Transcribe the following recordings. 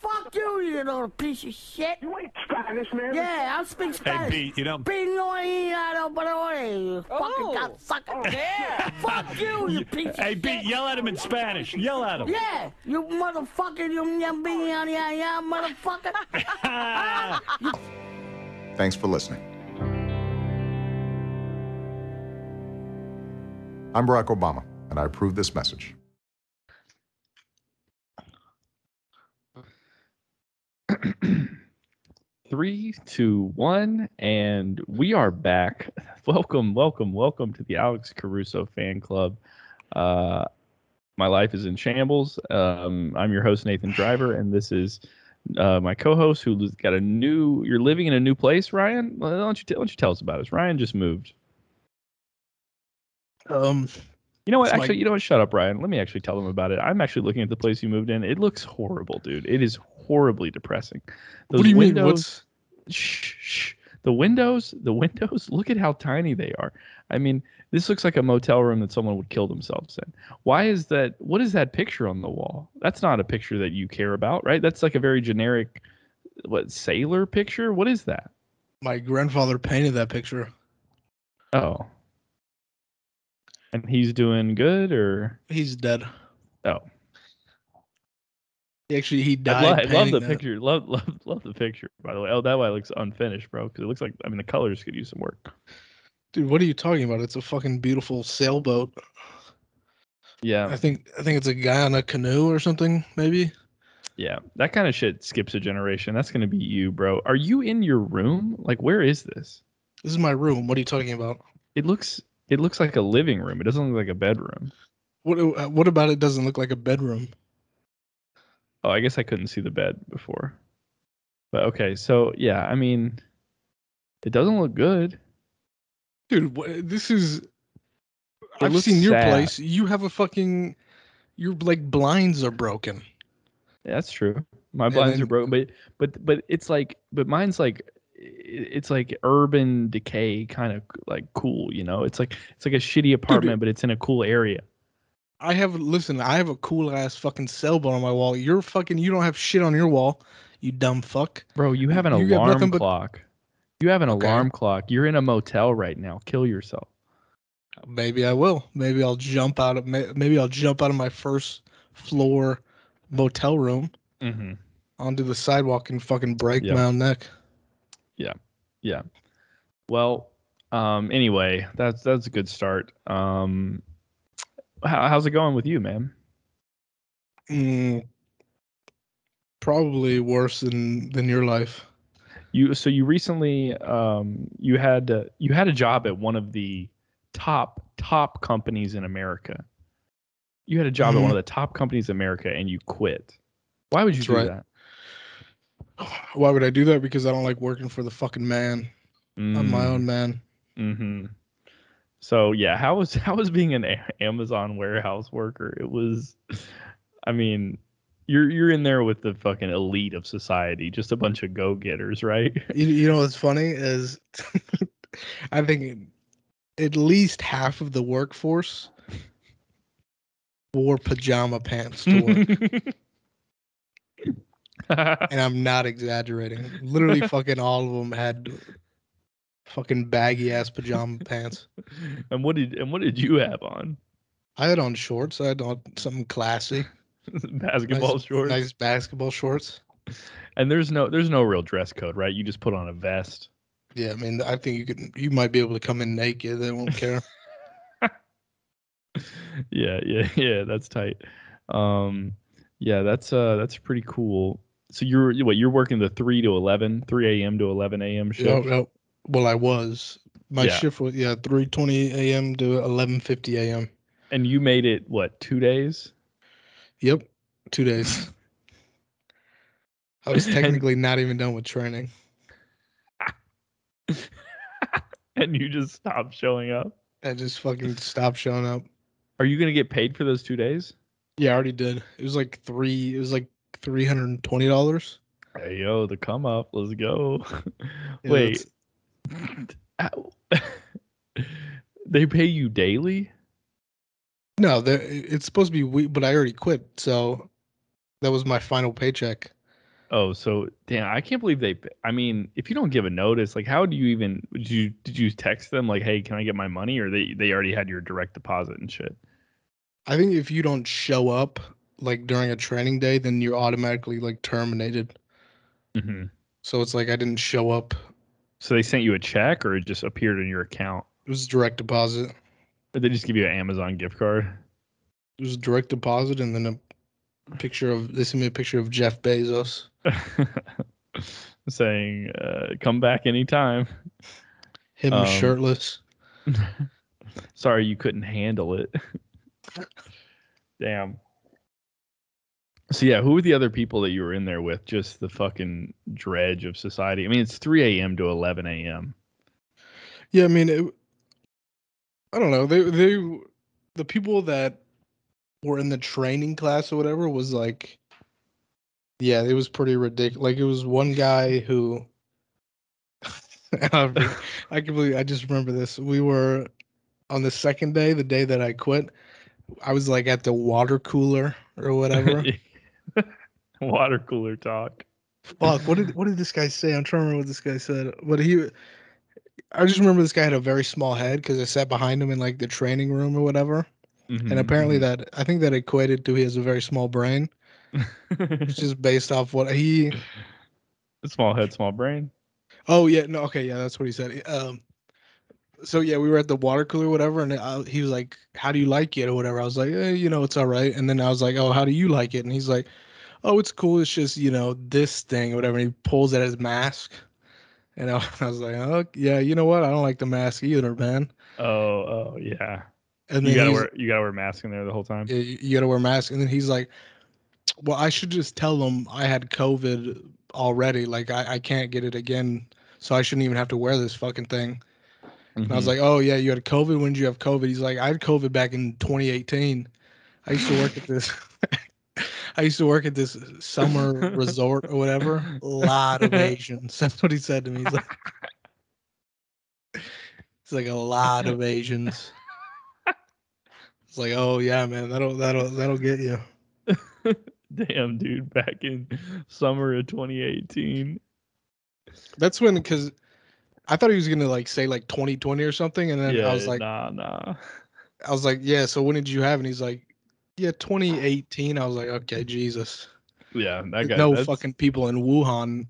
fuck you, you little piece of shit. You ain't Spanish, man. Yeah, I speak Spanish. Hey, Pete, you don't- Pino ahí, but you oh. fucking Oh. cocksucker. Yeah. Fuck you, you piece of Hey, shit. Pete, yell at him in Spanish. Yell at him. Yeah, you motherfucker, you nyambia, yeah, yeah, motherfucker. Thanks for listening. I'm Barack Obama, and I approve this message. Three, two, one, and we are back. Welcome, welcome, welcome to the Alex Caruso fan club. Uh, my life is in shambles. Um, I'm your host Nathan Driver, and this is uh, my co-host who's got a new. You're living in a new place, Ryan. Why don't you tell? Why don't you tell us about it? Ryan just moved. Um, You know what? It's Actually, you know what? Shut up, Ryan. Let me actually tell them about it. I'm actually looking at the place you moved in. It looks horrible, dude. It is horribly depressing. what do you mean? windows- What's shh, shh. The windows, the windows, look at how tiny they are. I mean, this looks like a motel room that someone would kill themselves in. Why is that? What is that picture on the wall? That's not a picture that you care about, right? That's like a very generic, what, sailor picture? What is that? my grandfather painted that picture? Oh. And he's doing good or? He's dead. Oh. Actually he I died. love, I love the that. picture. Love, love, love the picture. By the way, oh, that way it looks unfinished, bro. Because it looks like I mean the colors could use some work. Dude, what are you talking about? It's a fucking beautiful sailboat. Yeah, I think I think it's a guy on a canoe or something, maybe. yeah. That kind of shit skips a generation. That's gonna be you, bro. Are you in your room? Like, where is this? This is my room. What are you talking about? It looks, it looks like a living room. It doesn't look like a bedroom. What uh, what about it doesn't look like a bedroom? Oh, I guess I couldn't see the bed before. But okay, so yeah, I mean, it doesn't look good. Dude, this is I've looks seen your place. You have a fucking your like blinds are broken. Yeah, that's true. My blinds are broken, but but but it's like but mine's like it's like urban decay kind of like cool, you know. It's like it's like a shitty apartment, but it's in a cool area. I have listen, I have a cool ass fucking sailboat on my wall. You're fucking you don't have shit on your wall, you dumb fuck. Bro, you have an You alarm but- clock. You have an Okay. alarm clock. You're in a motel right now. Kill yourself. Maybe I will. Maybe I'll jump out of maybe I'll jump out of my first floor motel room Mm-hmm. onto the sidewalk and fucking break Yep. my own neck. Yeah. Yeah. Well, um, anyway, that's that's a good start. Um, how, how's it going with you, man? Mm, probably worse than than your life. You so you recently um you had uh, you had a job at one of the top top companies in America. You had a job at one of the top companies in America and you quit. Why would you That's do right. that? Why would I do that? Because I don't like working for the fucking man. I'm my own man. Mm-hmm. So yeah, how was how was being an A- Amazon warehouse worker? It was, I mean, you're you're in there with the fucking elite of society, just a bunch of go getters, right? You, you know what's funny is I think at least half of the workforce wore pajama pants to work. And I'm not exaggerating. Literally fucking all of them had fucking baggy ass pajama pants. and what did and what did you have on? I had on shorts. I had on something classy. Basketball nice, shorts. Nice basketball shorts. And there's no there's no real dress code, right? You just put on a vest. Yeah, I mean, I think you could, you might be able to come in naked. They won't care. yeah, yeah, yeah. That's tight. Um, yeah, that's uh, that's pretty cool. So you're what? You're working the three to 11, 3 a.m. to eleven a.m. shift. Yeah, well, I was. My Yeah. shift was yeah, three twenty a.m. to eleven fifty a.m. And you made it what? Two days? Yep, two days. I was technically not even done with training. and you just stopped showing up. I just fucking stopped showing up. Are you gonna get paid for those two days? Yeah, I already did. It was like three. It was like three hundred and twenty dollars. Hey yo, the come up. Let's go. Yeah, Wait. They pay you daily? No, it's supposed to be we, but I already quit. So that was my final paycheck. Oh, so damn! I can't believe they. I mean, if you don't give a notice, like, how do you even? Did you did you text them like, "Hey, can I get my money?" Or they they already had your direct deposit and shit. I think if you don't show up like during a training day, then you're automatically like terminated. hmm So it's like I didn't show up. So they sent you a check, or it just appeared in your account. It was direct deposit. Or they just give you an Amazon gift card. It was direct deposit, and then a picture of they sent me a picture of Jeff Bezos. saying, uh, "Come back anytime." Him Um, shirtless. Sorry, you couldn't handle it. Damn. So yeah, who were the other people that you were in there with? Just the fucking dredge of society. I mean, it's 3 a.m. to 11 a.m. Yeah, I mean, it, I don't know. They they the people that were in the training class or whatever was like, yeah, it was pretty ridiculous. Like it was one guy who, I I can believe I just remember this. We were on the second day, the day that I quit. I was like at the water cooler or whatever. Water cooler talk. Fuck, what did what did this guy say? I'm trying to remember what this guy said. But he I just remember this guy had a very small head because I sat behind him in like the training room or whatever. Mhm, And apparently that I think that equated to he has a very small brain. It's just based off what he small head, small brain. Oh yeah, no, okay, yeah, that's what he said. Um so yeah, we were at the water cooler or whatever, and I, he was like, "How do you like it?" or whatever. I was like, eh, "You know, it's all right." And then I was like, "Oh, how do you like it?" And he's like, "Oh, it's cool. It's just you know this thing or whatever." And he pulls at his mask, and I, I was like, "Oh yeah, you know what? I don't like the mask either, man." Oh, oh yeah. And You gotta wear you gotta wear a mask in there the whole time. you you gotta wear a mask. And then he's like, "Well, I should just tell them I had COVID already. Like I, I can't get it again, so I shouldn't even have to wear this fucking thing." And I was Mhm. like, "Oh yeah, you had COVID. When did you have COVID?" He's like, "I had COVID back in 2018. I used to work at this. I used to work at this summer resort or whatever. A lot of Asians. That's what he said to me. He's like, it's like a lot of Asians. It's like, oh yeah, man, that'll that'll that'll get you. Damn, dude, back in summer of 2018. That's when because I thought he was gonna like say like 2020 or something, and then yeah, I was like, nah, nah. I was like, yeah. So when did you have? And he's like, yeah, 2018. I was like, okay, Jesus. Yeah, that guy. no that's- fucking people in Wuhan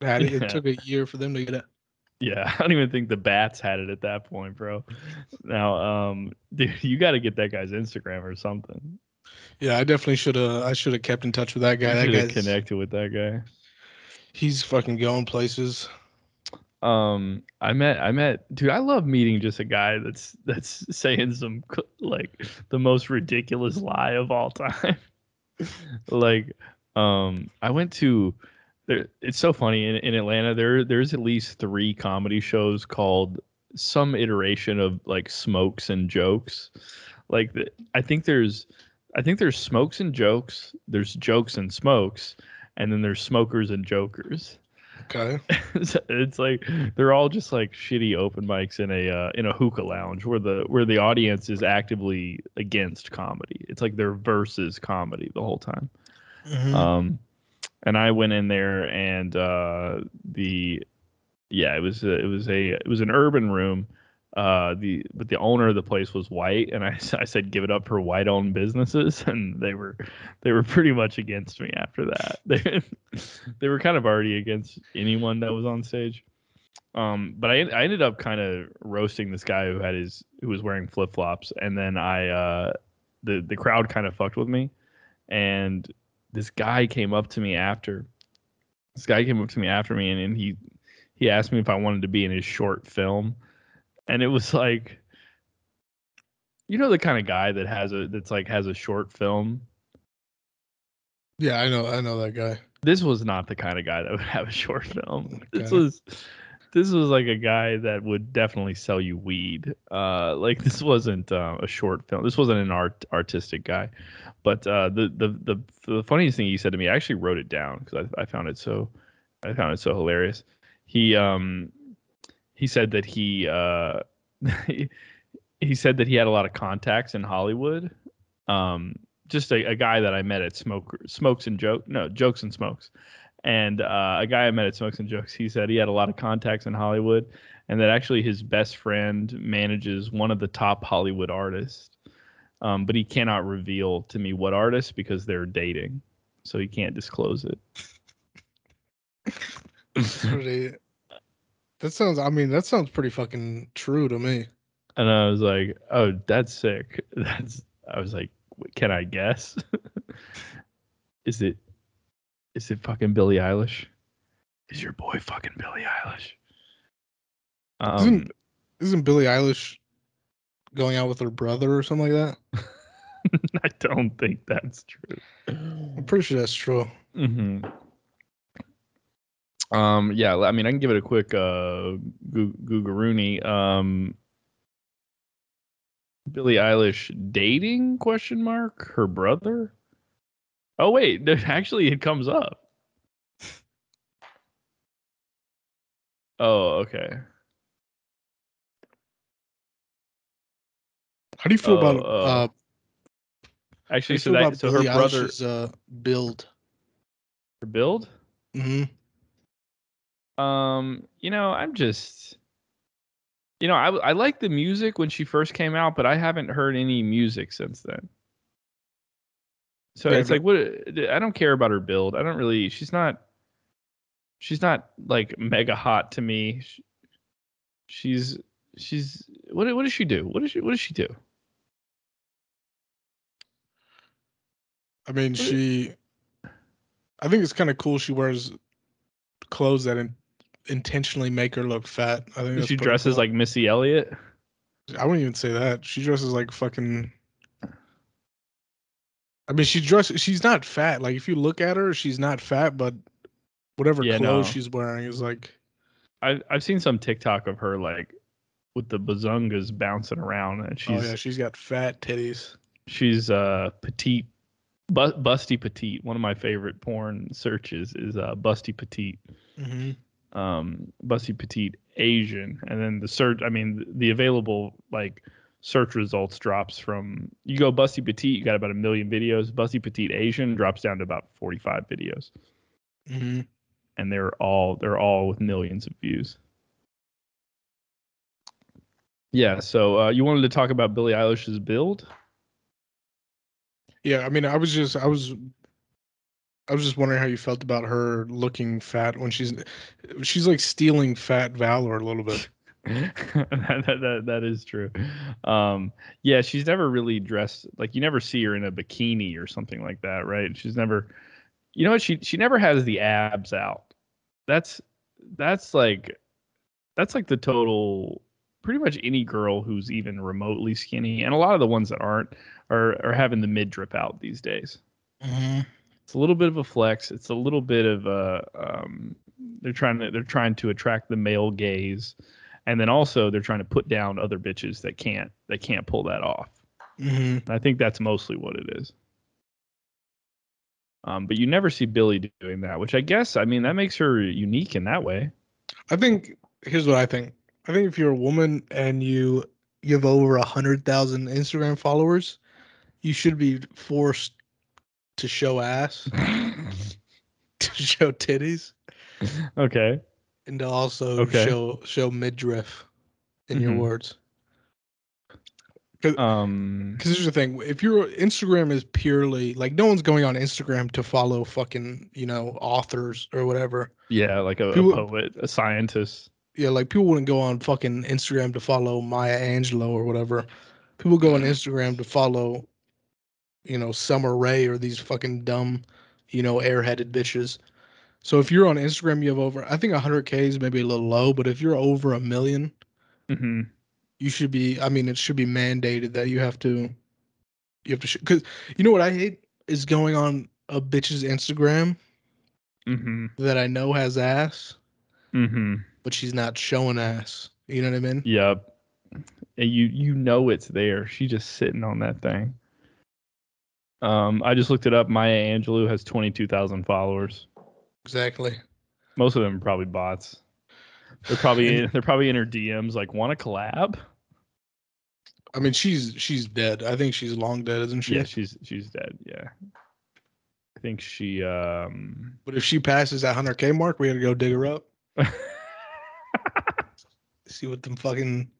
had it. Yeah. It took a year for them to get it. Yeah, I don't even think the bats had it at that point, bro. Now, um, dude, you got to get that guy's Instagram or something. Yeah, I definitely should have. I should have kept in touch with that guy. You That should have connected with that guy. he's fucking going places. Um, I met, I met, dude. I love meeting just a guy that's that's saying some like the most ridiculous lie of all time. like, um, I went to there. It's so funny in, in Atlanta. There, there's at least three comedy shows called some iteration of like smokes and jokes. Like, the, I think there's, I think there's smokes and jokes. There's jokes and smokes, and then there's smokers and jokers Okay. it's, like they're all just like shitty open mics in a uh, in a hookah lounge where the where the audience is actively against comedy. It's like they're versus comedy the whole time. Mhm. Um, and I went in there and uh, the yeah it was a, it was a it was an urban room. Uh, the but the owner of the place was white, and I, I said give it up for white owned businesses, and they were they were pretty much against me after that. They they were kind of already against anyone that was on stage. Um, but I I ended up kind of roasting this guy who had his who was wearing flip flops, and then I uh the the crowd kind of fucked with me, and this guy came up to me after. This guy came up to me after me, and, and he he asked me if I wanted to be in his short film, and it was like, you know, the kind of guy that has a that's like has a short film. Yeah, I know. I know that guy. This was not the kind of guy that would have a short film. This was this was like a guy that would definitely sell you weed. Uh, like this wasn't uh, a short film. This wasn't an art artistic guy. But uh, the, the the the funniest thing he said to me, I actually wrote it down because I, I found it so I found it so hilarious. He um he said that he uh he, he said that he had a lot of contacts in Hollywood. Um, just a, a guy that I met at Smoke Smokes and Joke no Jokes and Smokes, And uh, a guy I met at Smokes and Jokes, he said he had a lot of contacts in Hollywood, and that actually his best friend manages one of the top Hollywood artists. Um, but he cannot reveal to me what artist because they're dating, so he can't disclose it. Pretty- that sounds. I mean, that sounds pretty fucking true to me. And I was like, "Oh, that's sick." That's. I was like, "Can I guess? is it? Is it fucking Billie Eilish? Is your boy fucking Billie Eilish?" Um, Isn't isn't Billie Eilish going out with her brother or something like that? I don't think that's true. I'm pretty sure that's true. hmm Um, yeah, I mean, I can give it a quick uh, Goo- Googaroony. Um, Billie Eilish dating question mark her brother. Oh wait, actually, it comes up. Oh, okay. How do you feel Oh, about oh. uh? Actually, so that so her brother's uh, build? her build. hmm Um, you know, I'm just, you know, I I like the music when she first came out, but I haven't heard any music since then. So Yeah, it's like, what? I don't care about her build. I don't really. She's not. She's not like mega hot to me. Sh- She's she's what? What does she do? What does she What does she do? I mean, she. I think it's kind of cool. She wears clothes that in, intentionally make her look fat. I think She dresses like Missy Elliott. I wouldn't even say that. She dresses like fucking. I mean, she dresses. She's not fat. Like if you look at her, she's not fat, but whatever Yeah, clothes no. she's wearing is like. I've I've seen some TikTok of her like with the bazungas bouncing around, and she's oh yeah, she's got fat titties. she's uh petite bu- busty petite one of my favorite porn searches is uh busty petite hmm um busty petite asian. And then the search i mean the, available like search results drops from you go busty petite you got about a million videos. Busty petite asian drops down to about 45 videos. Hmm and they're all they're all with millions of views. Yeah so uh, you wanted to talk about billie eilish's build? Yeah, I mean, I was just, I was, I was just wondering how you felt about her looking fat when she's, she's like stealing fat valor a little bit. that, that, that, that is true. Um, yeah, she's never really dressed like you never see her in a bikini or something like that, right? She's never, you know what? She she never has the abs out. That's that's like that's like the total. Pretty much any girl who's even remotely skinny, and a lot of the ones that aren't, are are having the mid drip out these days. Mm-hmm. It's a little bit of a flex. It's a little bit of a um, they're trying to they're trying to attract the male gaze, and then also they're trying to put down other bitches that can't that can't pull that off. Mm-hmm. I think that's mostly what it is. Um, but you never see Billie doing that, which I guess I mean that makes her unique in that way. I think here's what I think. I think if you're a woman and you you have over a hundred thousand Instagram followers, you should be forced to show ass, to show titties, okay. and to also Okay. show show midriff. In your Mhm. words, Um. because here's the thing: if your Instagram is purely like no one's going on Instagram to follow fucking you know authors or whatever. Yeah, like a, a poet, a scientist. Yeah, like people wouldn't go on fucking Instagram to follow Maya Angelou or whatever. People go on Instagram to follow, you know, Summer Rae or these fucking dumb, you know, airheaded bitches. So if you're on Instagram, you have over, I think 100K is maybe a little low, but if you're over a million, hmm you should be, I mean, it should be mandated that you have to, you have to, because you know what I hate is going on a bitch's Instagram hmm that I know has ass, hmm but she's not showing ass. You know what I mean? Yep. And you you know it's there. She's just sitting on that thing. Um, I just looked it up. Maya Angelou has twenty two thousand followers. Exactly. Most of them are probably bots. They're probably in, they're probably in her DMs like want to collab. I mean, she's she's dead. I think she's long dead, isn't she? Yeah, she's she's dead. Yeah. I think she um But if she passes that hundred K mark, we gotta go dig her up. See what them fucking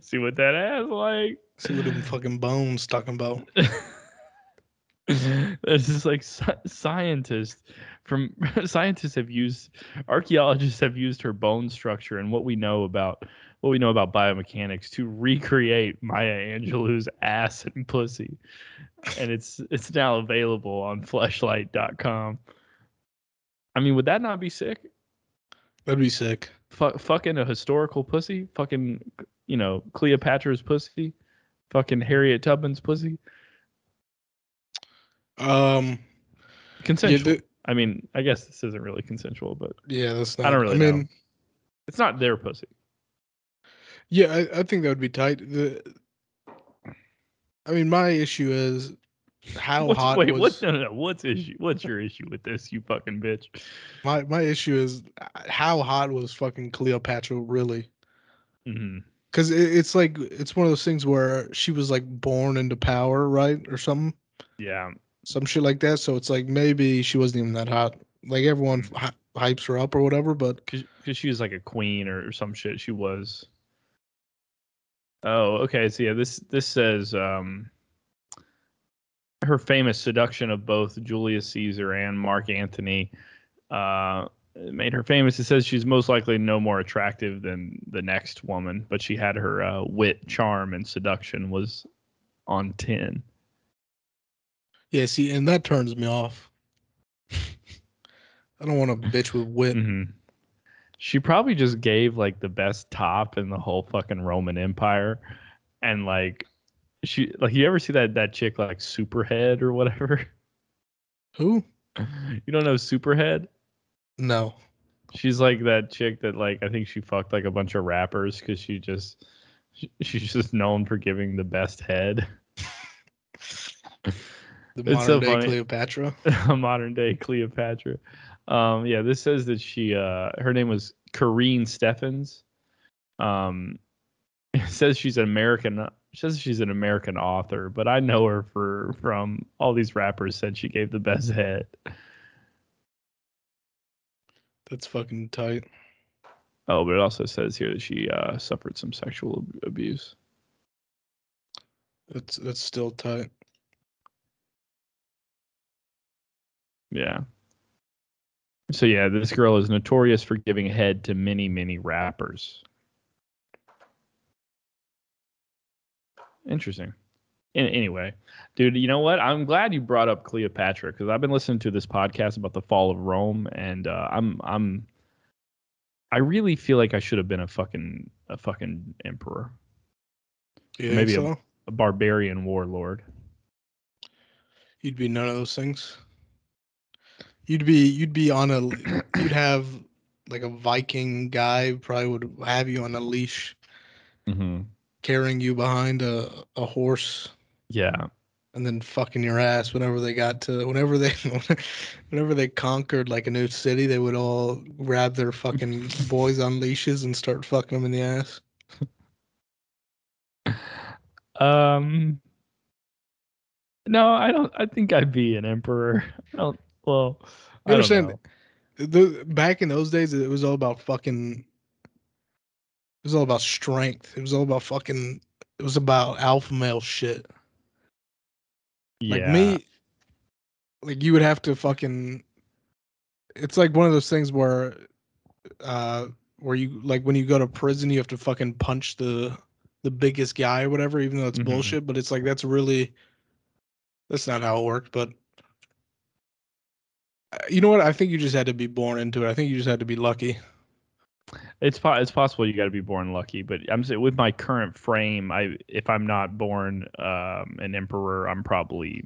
see what that ass like. see what them fucking bones talking about. This is like scientists from scientists have used archaeologists have used her bone structure and what we know about what we know about biomechanics to recreate Maya Angelou's ass and pussy, and it's it's now available on Fleshlight.com. I mean, would that not be sick? That'd be sick. Fuck, fucking a historical pussy, fucking you know Cleopatra's pussy, fucking Harriet Tubman's pussy, Um, yeah, consensual. the- I mean, I guess this isn't really consensual, but yeah, that's not. I don't really I mean, know. it's not their pussy. yeah, I, I think that would be tight. The, I mean, my issue is how What's, hot wait, was what? No, no, no. What's issue? What's your issue with this? You fucking bitch. my my issue is how hot was fucking Cleopatra really? Because it, it's like it's one of those things where she was like born into power, right, or something, Yeah, some shit like that. So it's like maybe she wasn't even that hot. Like everyone hy- hypes her up or whatever, but because she was like a queen or, or some shit. She was. Oh, okay. So yeah, this this says um, her famous seduction of both Julius Caesar and Mark Antony uh, made her famous. It says she's most likely no more attractive than the next woman, but she had her uh, wit, charm, and seduction was on ten. Yeah, see, and that turns me off. I don't want a bitch with wit. hmm She probably just gave like the best top in the whole fucking Roman Empire, and like she like you ever see that that chick like Superhead or whatever? Who? You don't know Superhead? No. She's like that chick that like I think she fucked like a bunch of rappers because she just she, she's just known for giving the best head. The It's modern so day funny. Cleopatra. a modern day Cleopatra. Um, yeah, this says that she, uh, her name was Karrine Steffans. Um, it says she's an American. Says she's an American author, but I know her for from all these rappers said she gave the best head. That's fucking tight. Oh, but it also says here that she uh, suffered some sexual abuse. That's that's still tight. Yeah. So yeah, this girl is notorious for giving head to many, many rappers. Interesting. In, anyway, dude, you know what? I'm glad you brought up Cleopatra because I've been listening to this podcast about the fall of Rome, and uh, I'm I'm I really feel like I should have been a fucking a fucking emperor, You Maybe a- so? a barbarian warlord. You'd be none of those things. You'd be you'd be on a you'd have like a Viking guy probably would have you on a leash Mm-hmm. carrying you behind a, a horse Yeah. and then fucking your ass whenever they got to whenever they whenever they conquered like a new city they would all grab their fucking boys on leashes and start fucking them in the ass. Um. No, I don't. I think I'd be an emperor. I don't. Well, I don't understand? The back in those days it was all about fucking it was all about strength. It was all about fucking it was about alpha male shit. Like Yeah. me like you would have to fucking it's like one of those things where uh where you like when you go to prison you have to fucking punch the the biggest guy or whatever even though it's Mhm. bullshit but it's like that's really that's not how it worked but you know what i think you just had to be born into it i think you just had to be lucky It's po- it's possible you got to be born lucky, but I'm saying with my current frame, I if I'm not born um, an emperor, I'm probably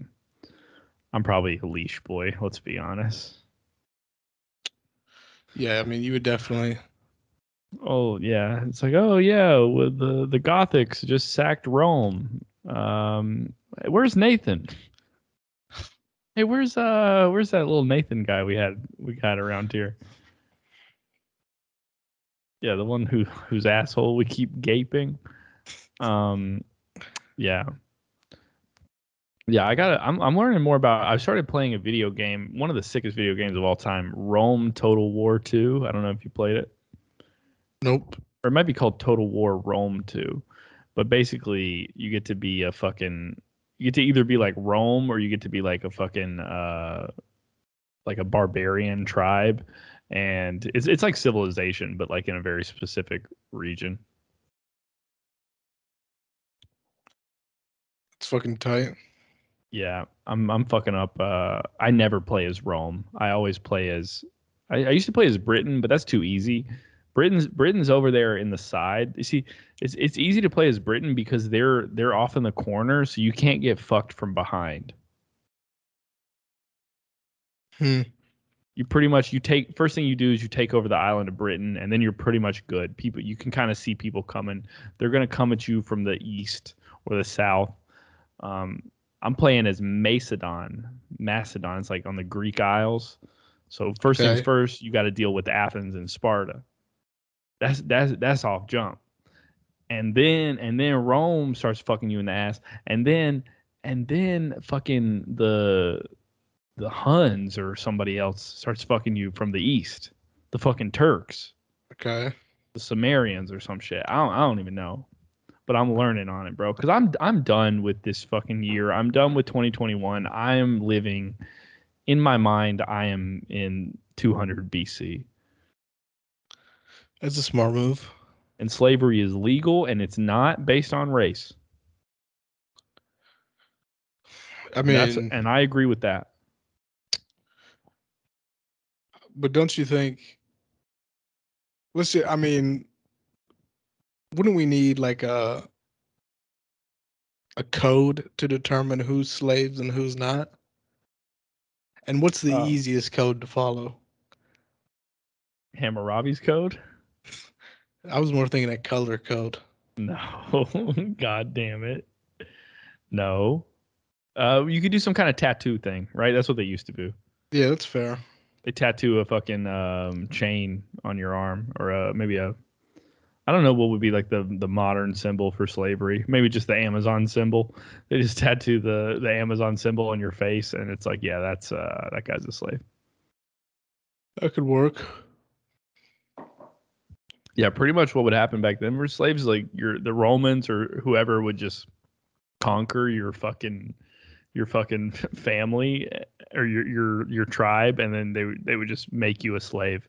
I'm probably a leash boy. Let's be honest. yeah i mean you would definitely Oh yeah, it's like oh yeah, with the the Gothics just sacked Rome. Um, where's Nathan? Hey, where's uh where's that little Nathan guy we had we got around here? Yeah, the one who whose asshole we keep gaping. Um, yeah. Yeah, I got. I'm I'm learning more about. I started playing a video game, one of the sickest video games of all time, Rome Total War Two. I don't know if you played it, Nope. or it might be called Total War Rome Two. But basically, you get to be a fucking. You get to either be like Rome or you get to be like a fucking uh, like a barbarian tribe, and it's it's like civilization, but like in a very specific region. It's fucking tight. Yeah, I'm I'm fucking up. Uh, I never play as Rome. I always play as. I, I used to play as Britain, but that's too easy. Britain's Britain's over there in the side. You see, it's it's easy to play as Britain because they're they're off in the corner, so you can't get fucked from behind. Hmm. You pretty much you take first thing you do is you take over the island of Britain, and then you're pretty much good. People you can kind of see people coming. They're gonna come at you from the east or the south. Um, I'm playing as Macedon. Macedon. It's like on the Greek Isles. So first things first, you got to deal with Athens and Sparta. That's that's that's off jump. And then and then Rome starts fucking you in the ass. And then and then fucking the the Huns or somebody else starts fucking you from the east. The fucking Turks, Okay. the Sumerians or some shit. I don't I don't even know but I'm learning on it, bro. Because I'm I'm done with this fucking year. I'm done with 2021. I am living in my mind. I am in 200 BC, That's a smart move. and slavery is legal, and it's not based on race. I mean, and I agree with that. but don't you think? Let's see. I mean, wouldn't we need like a a code to determine who's slaves and who's not? And what's the Uh, easiest code to follow? Hammurabi's code? I was more thinking a color code. No, god damn it, no. Uh, you could do some kind of tattoo thing, right? That's what they used to do. Yeah, that's fair. they tattoo a fucking um, chain on your arm or uh, maybe a I don't know what would be like the the modern symbol for slavery. Maybe just the Amazon symbol. They just tattoo the the Amazon symbol on your face, and it's like, yeah, that's uh, that guy's a slave. That could work. Yeah, pretty much what would happen back then were slaves like your the Romans or whoever would just conquer your fucking your fucking family eh, or your your your tribe and then they would they would just make you a slave.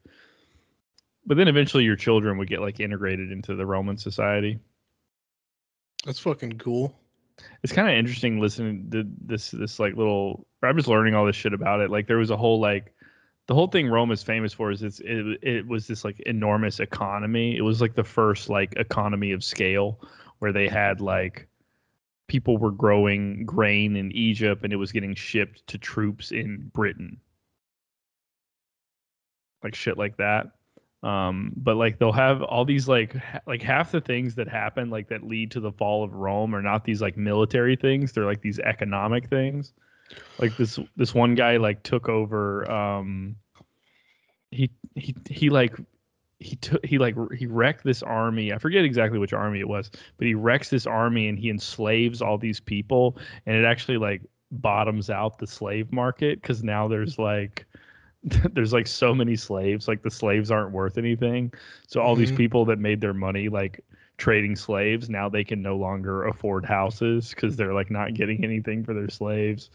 But then eventually your children would get like integrated into the Roman society. That's fucking cool. It's kind of interesting listening to this this like little I'm just learning all this shit about it. Like there was a whole like the whole thing Rome is famous for is it's it, it was this like enormous economy. It was like the first like economy of scale where they had like people were growing grain in Egypt and it was getting shipped to troops in Britain. Like shit like that. Um, but like they'll have all these like ha- like half the things that happen like that lead to the fall of Rome are not these like military things. They're like these economic things. Like this this one guy like took over um he he he like he took he like he wrecked this army. I forget exactly which army it was, but he wrecks this army and he enslaves all these people and it actually like bottoms out the slave market cuz now there's like there's like so many slaves like the slaves aren't worth anything. So all these Mhm. people that made their money like trading slaves now they can no longer afford houses cuz they're like not getting anything for their slaves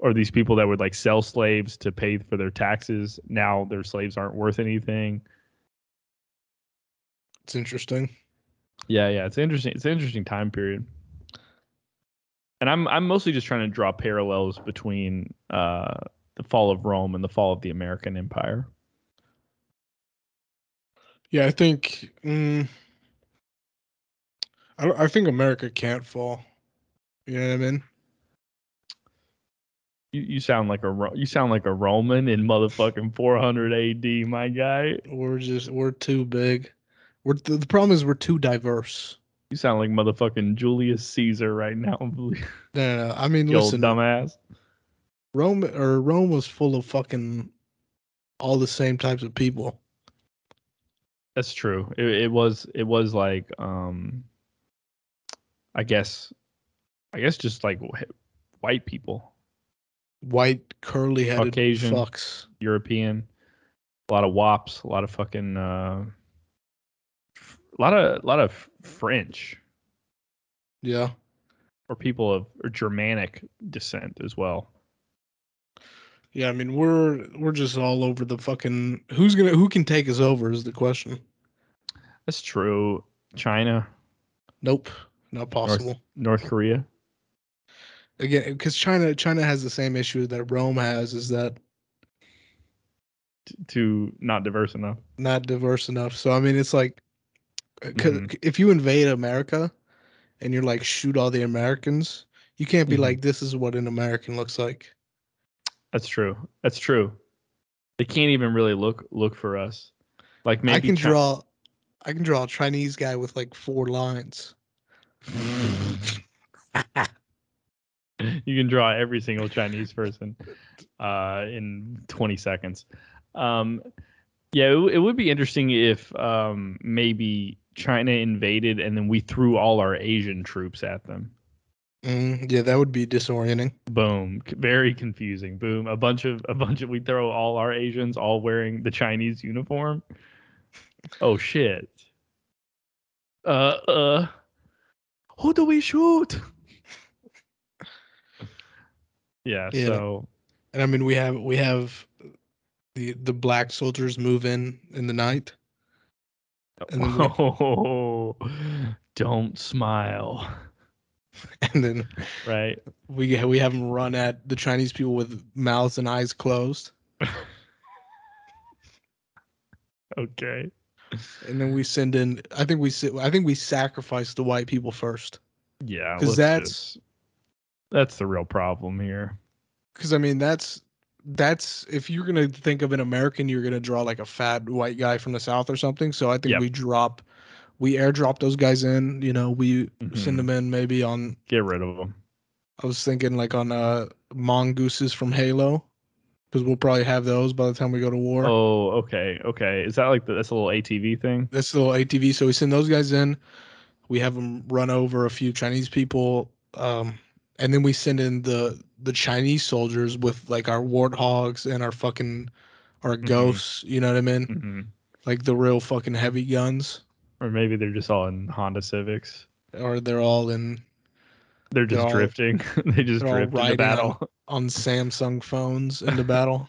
or these people that would like sell slaves to pay for their taxes now their slaves aren't worth anything It's interesting. yeah yeah it's interesting it's an interesting time period and i'm i'm mostly just trying to draw parallels between uh the fall of rome and the fall of the american empire Yeah, I think. Mm, I don't- I think America can't fall. You know what I mean? You, you sound like a you sound like a roman in motherfucking 400 ad my guy We're just we're too big. We're the, the problem is we're too diverse. you sound like motherfucking julius caesar right now No, no, no. I mean, listen, dumbass Rome or Rome was full of fucking all the same types of people. That's true. It, it was it was like um I guess I guess just like white people, White curly headed Caucasian. fucks. European, a lot of wops, a lot of fucking, uh, a lot of a lot of French Yeah. or people of or Germanic descent as well. Yeah, I mean we're we're just all over the fucking who's gonna who can take us over is the question. That's true. China, Nope, not possible. North Korea. Again, because China China has the same issue that Rome has is that to not diverse enough. not diverse enough. So I mean, it's like, uh, Mhm. if you invade America, and you're like shoot all the Americans, you can't be Mhm. like this is what an American looks like. That's true. That's true. They can't even really look look for us. Like maybe I can Chi- draw, I can draw a Chinese guy with like four lines. you can draw every single Chinese person uh, in 20 seconds. Um, yeah, it, w- it would be interesting if um, maybe China invaded and then we threw all our Asian troops at them. Mm, yeah, that would be disorienting. Boom, very confusing. Boom, a bunch of a bunch of we throw all our Asians all wearing the Chinese uniform. Oh shit. Uh uh. Who do we shoot? Yeah, Yeah. so And I mean, we have we have the the black soldiers move in in the night. Oh, and then we- oh, don't smile, and then right? we we have them run at the Chinese people with mouths and eyes closed, Okay. and then we send in. I think we I think we sacrifice the white people first, Yeah, 'Cause let's that's- just- that's the real problem here. because I mean that's that's if you're gonna think of an American, you're gonna draw like a fat white guy from the south or something. So I think Yep. we drop, we airdrop those guys in. You know, we Mhm. send them in maybe on. Get rid of them. I was thinking like on uh mongooses from Halo, because we'll probably have those by the time we go to war. Oh, okay, okay. Is that like the, that's a little ATV thing? That's the little ATV. So we send those guys in. We have them run over a few Chinese people, um, and then we send in the the Chinese soldiers with like our warthogs and our fucking our Mhm. ghosts. You know what I mean? hmm Like the real fucking heavy guns, Or maybe they're just all in Honda Civics. or they're all in They're just all- drifting. they just they're all drift into battle. on Samsung phones into battle.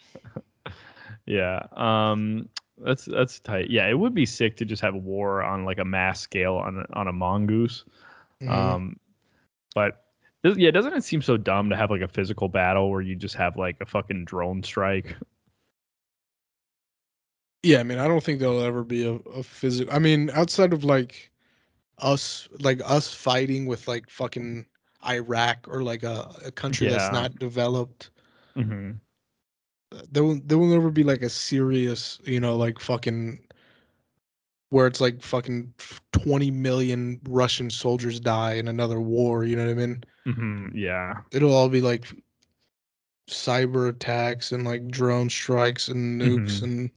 yeah. Um. That's that's tight. Yeah, it would be sick to just have war on like a mass scale on on a mongoose. Mhm. Um, but yeah, doesn't it seem so dumb to have like a physical battle where you just have like a fucking drone strike? Yeah, I mean, I don't think there'll ever be a, a physical. I mean, outside of like us, like us fighting with like fucking Iraq or like a, a country Yeah. that's not developed, hmm there will there will never be like a serious, you know, like fucking where it's like fucking twenty million Russian soldiers die in another war. You know what I mean? hmm Yeah. It'll all be like cyber attacks and like drone strikes and nukes Mhm. and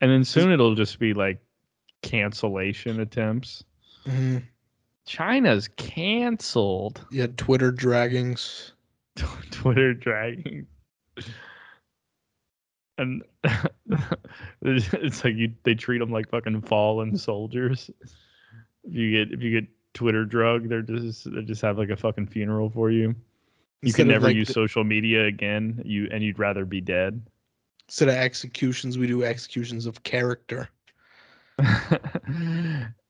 And then soon it'll just be like cancellation attempts. Mhm. China's canceled. yeah, Twitter draggings. Twitter dragging. And it's like you they treat them like fucking fallen soldiers. If you get if you get Twitter drug, they're just they just have like a fucking funeral for you. You Instead can never like, use the- social media again. You and you'd rather be dead. instead of executions, we do executions of character.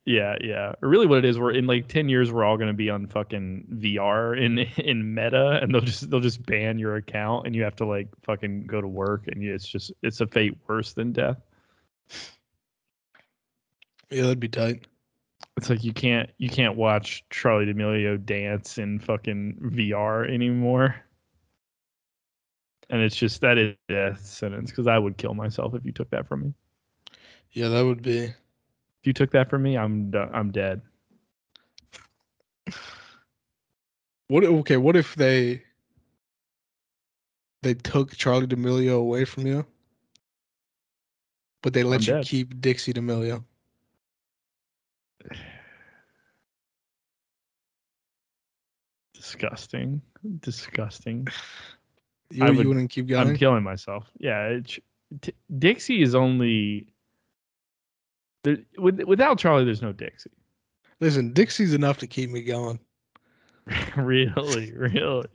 yeah, yeah. Really, what it is, we're in like ten years, we're all gonna be on fucking VR in in Meta, and they'll just they'll just ban your account, and you have to like fucking go to work, and you, it's just it's a fate worse than death. Yeah, that'd be tight. It's like you can't you can't watch Charli D'Amelio dance in fucking VR anymore. And it's just that is a death sentence because I would kill myself if you took that from me. Yeah, that would be. If you took that from me, I'm I'm dead. What? Okay, what if they they took Charli D'Amelio away from you, but they let I'm you dead. keep Dixie D'Amelio? disgusting. Disgusting. You, I you would- wouldn't keep going. I'm killing myself. Yeah, it, Dixie is only. There, with, without Charli, there's no Dixie. Listen, Dixie's enough to keep me going. really, really.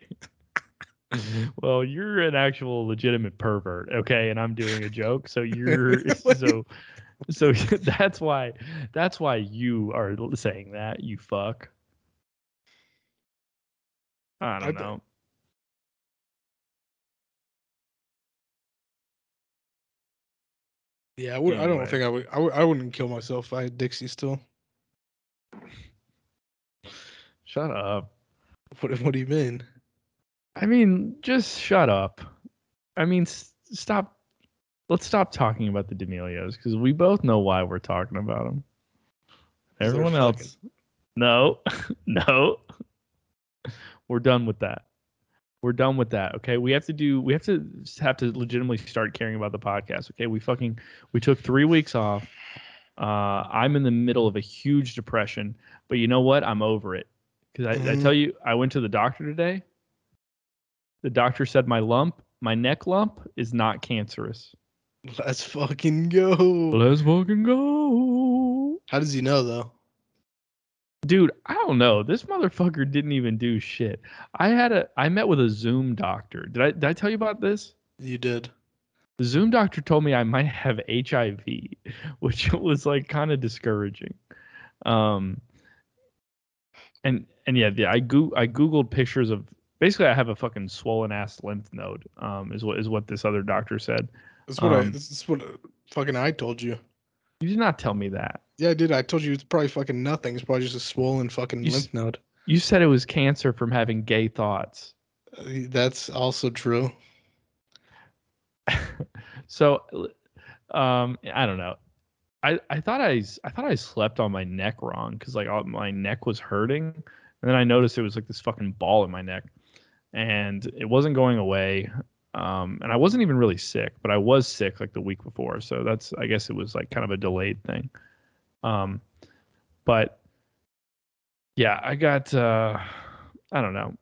well, you're an actual legitimate pervert, okay? And I'm doing a joke, so you're so so that's why that's why you are saying that, you fuck. I don't I know. Yeah, I, would, I don't think I would, I would. I wouldn't kill myself if I had Dixie still. Shut up. What, what do you mean? I mean, just shut up. I mean, s- stop. Let's stop talking about the D'Amelios because we both know why we're talking about them. Everyone fucking- else, no, no. We're done with that. We're done with that. Okay, we have to do. We have to have to legitimately start caring about the podcast. Okay, we fucking we took three weeks off. Uh, I'm in the middle of a huge depression, but you know what? I'm over it because I, I Mhm. tell you, I went to the doctor today. The doctor said my lump, my neck lump, is not cancerous. Let's fucking go. Let's fucking go. How does he know though? Dude, I don't know. This motherfucker didn't even do shit. I had a I met with a Zoom doctor. Did I did I tell you about this? You did. The Zoom doctor told me I might have HIV, which was like kind of discouraging. Um and and yeah, the, I go I googled pictures of basically I have a fucking swollen ass lymph node. Um is what is what this other doctor said. That's what I. Um, This is what uh, fucking I told you. You did not tell me that. Yeah, I did. I told you it's probably fucking nothing. It's probably just a swollen fucking You s- lymph node. You said it was cancer from having gay thoughts. Uh, That's also true. so um i don't know i i thought i s- i thought i slept on my neck wrong because like all, my neck was hurting and then i noticed it was like this fucking ball in my neck and it wasn't going away um and i wasn't even really sick but i was sick like the week before so that's i guess it was like kind of a delayed thing um but yeah i got uh i don't know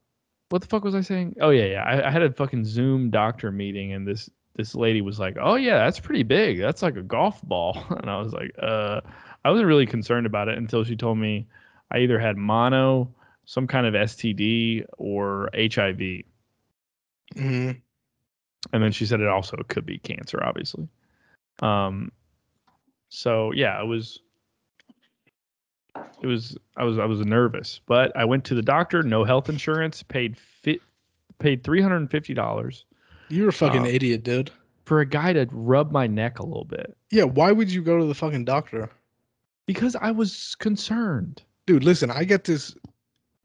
what the fuck was i saying oh yeah yeah i, I had a fucking zoom doctor meeting and this this lady was like, "Oh yeah, that's pretty big. That's like a golf ball." And I was like, "Uh, I wasn't really concerned about it until she told me I either had mono, some kind of STD, or HIV." hmm And then she said it also could be cancer, obviously. Um, so yeah, it was. It was I was I was nervous, but I went to the doctor. No health insurance. Paid fit, paid three hundred and fifty dollars You're a fucking Uh, idiot, dude. for a guy to rub my neck a little bit Yeah, why would you go to the fucking doctor? because I was concerned. Dude, listen, I get this.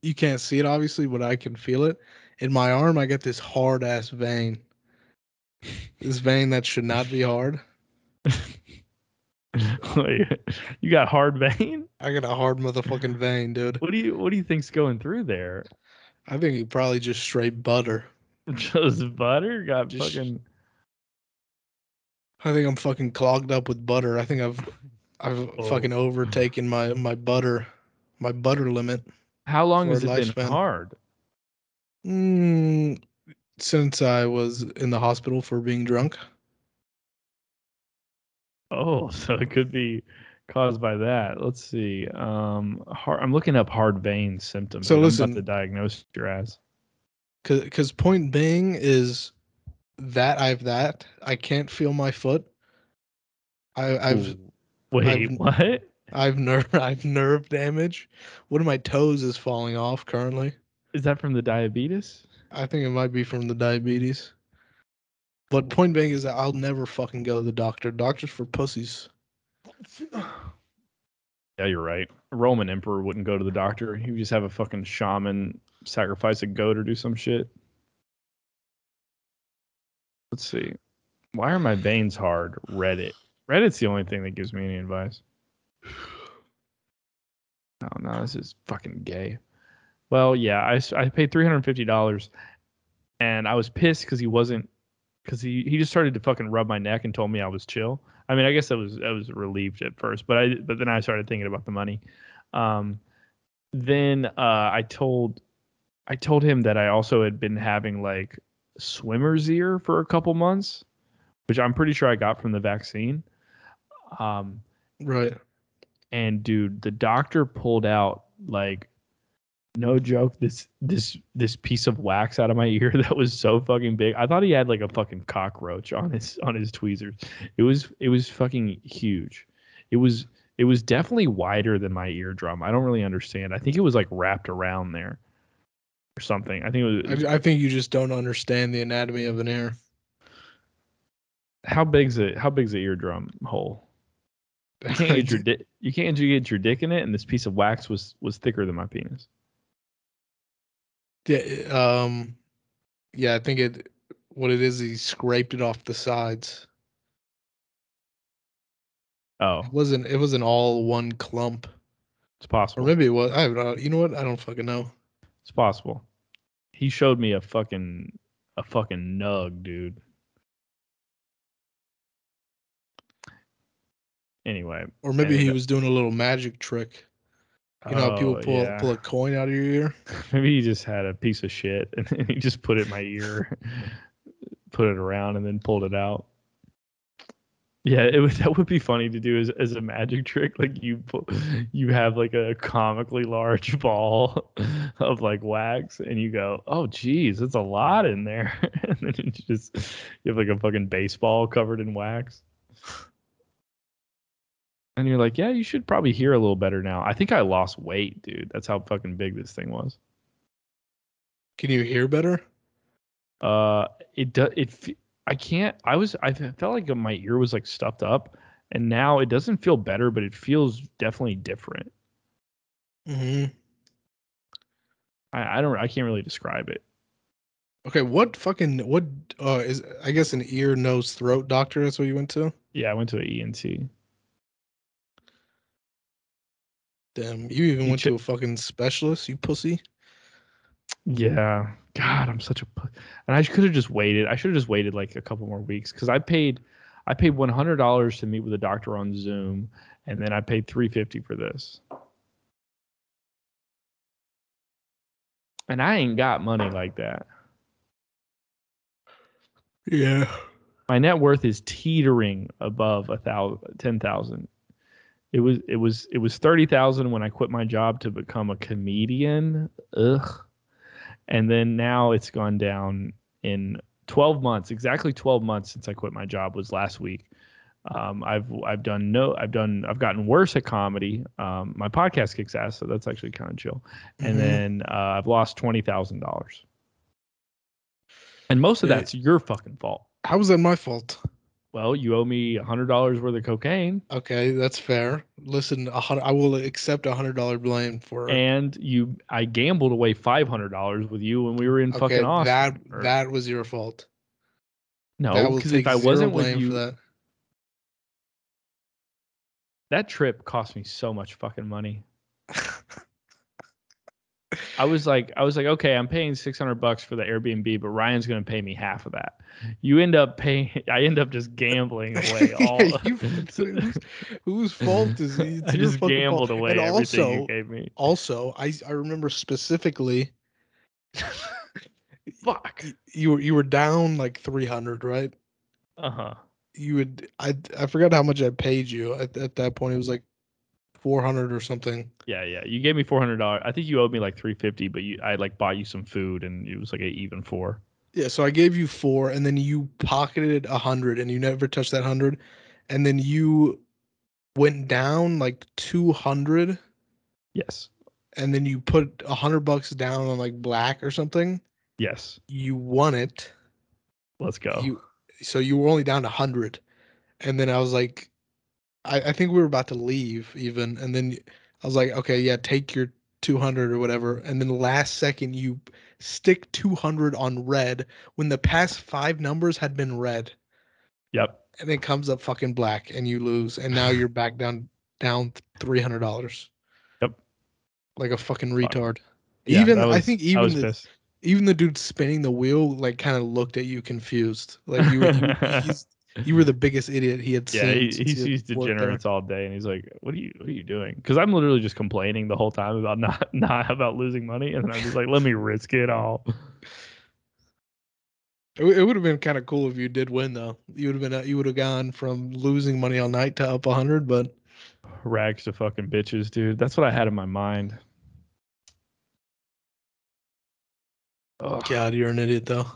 You can't see it obviously, but I can feel it. In my arm, I get this hard ass vein. This vein that should not be hard. you got hard vein. I got a hard motherfucking vein, dude. What do you What do you think's going through there? I think he probably just straight butter. Just butter got Just- fucking. I think I'm fucking clogged up with butter. I think I've I've Oh. fucking overtaken my my butter my butter limit. How long has it been hard? Mm, since I was in the hospital for being drunk. Oh, so it could be caused by that. Let's see. Um, hard, I'm looking up hard vein symptoms. So and I'm listen- about to diagnose your ass. Cause, cause point being is that I've that I can't feel my foot. I, I've Wait, I've- what? I've nerve I've nerve damage. One of my toes is falling off currently. Is that from the diabetes? I think it might be from the diabetes. But point being is that I'll never fucking go to the doctor. Doctors for pussies. Yeah, you're right. A Roman emperor wouldn't go to the doctor. He would just have a fucking shaman sacrifice a goat or do some shit. Let's see. Why are my veins hard? Reddit. Reddit's the only thing that gives me any advice. Oh no, this is fucking gay. Well, yeah, I, I paid three hundred fifty dollars, and I was pissed because he wasn't, because he he just started to fucking rub my neck and told me I was chill. I mean, I guess I was I was relieved at first, but I but then I started thinking about the money. Um, then uh, I told I told him that I also had been having like swimmer's ear for a couple months, which I'm pretty sure I got from the vaccine. Um, Right. and dude, the doctor pulled out like no joke this this this piece of wax out of my ear that was so fucking big. I thought he had like a fucking cockroach on his on his tweezers. It was it was fucking huge. It was it was definitely wider than my eardrum. I don't really understand. I think it was like wrapped around there or something. I think it was I, I think you just don't understand the anatomy of an ear. how big's it? How big's the eardrum hole? You can't get your dick. You can't get your dick in it, and this piece of wax was was thicker than my penis. Yeah, um, yeah, I think it. What it is, he scraped it off the sides. Oh, It wasn't. It wasn't all one clump, it's possible. or maybe it was. I don't know. You know what? I don't fucking know. It's possible. He showed me a fucking a fucking nug, dude. Anyway, Or maybe he was doing a little magic trick. You know, how people oh, pull yeah. pull a coin out of your ear. Maybe he just had a piece of shit and he just put it in my ear, put it around, and then pulled it out. Yeah, it would that would be funny to do as, as a magic trick. Like you you have like a comically large ball of like wax, and you go, "Oh, geez, that's a lot in there." and then you just you have like a fucking baseball covered in wax. And you're like, yeah, you should probably hear a little better now. I think I lost weight, dude. That's how fucking big this thing was. Can you hear better? Uh, it does. It. I can't. I was. I felt like my ear was like stuffed up, and now it doesn't feel better, but it feels definitely different. hmm I, I don't. I can't really describe it. Okay, what fucking what uh is I guess an ear, nose, throat doctor? That's what you went to. Yeah, I went to an ENT. Damn, you even You went che- to a fucking specialist, you pussy. Yeah. God, I'm such a. And I could have just waited. I should have just waited like a couple more weeks because I paid. I paid one hundred dollars to meet with a doctor on Zoom, and then I paid three fifty for this. And I ain't got money like that. Yeah. my net worth is teetering above a thousand ten thousand it was it was it was 30,000 when I quit my job to become a comedian. Ugh. And then now it's gone down in 12 months exactly 12 months since I quit my job was last week. Um, I've I've done no I've done I've gotten worse at comedy. Um, my podcast kicks ass so that's actually kind of chill. And Mhm. then uh, I've lost twenty thousand dollars. And most of that's your fucking fault. How was that my fault? Well, you owe me a hundred dollars worth of cocaine, Okay, that's fair. Listen, I will accept a hundred dollar blame for and you I gambled away five hundred dollars with you when we were in okay, fucking Austin. that or- that was your fault. no, because if I wasn't with blame you, for that. that. trip cost me so much fucking money. I was like, I was like, okay, I'm paying six hundred bucks for the Airbnb, but Ryan's gonna pay me half of that. You end up paying. I end up just gambling away all. Yeah, you- whose, whose fault is it? I just gambled fault. away And everything also, you gave me. also, I I remember specifically. Fuck. You were you were down like three hundred, right? Uh huh. You would I I forgot how much I paid you at, at that point. It was like four hundred or something. Yeah, yeah. You gave me four hundred dollars. I think you owed me like three fifty, but you I like bought you some food and it was like a even four. Yeah, so I gave you four, and then you pocketed a hundred, and you never touched that hundred, and then you went down like two hundred, Yes. and then you put a hundred bucks down on like black or something. Yes. You won it. Let's go. You so you were only down a hundred, and then I was like, I, I think we were about to leave even, and then I was like, okay, yeah, take your two hundred or whatever, and then last second you stick two hundred on red when the past five numbers had been red. yep. and it comes up fucking black and you lose and now you're back down down three hundred dollars. Yep. Like a fucking Fuck. retard. Yeah, even that I was- think even was the, pissed. even the dude spinning the wheel like kind of looked at you confused. Like you, were- he's You were the biggest idiot he had Yeah, seen. he, he sees degenerates all day, and he's like, "What are you? What are you doing?" Because I'm literally just complaining the whole time about not not about losing money, and I'm just like, "Let me risk it all." It, it would have been kind of cool if you did win, though. You would have been uh, you would have gone from losing money all night to up hundred, but Rags to fucking bitches, dude. That's what I had in my mind. Oh God, you're an idiot, though.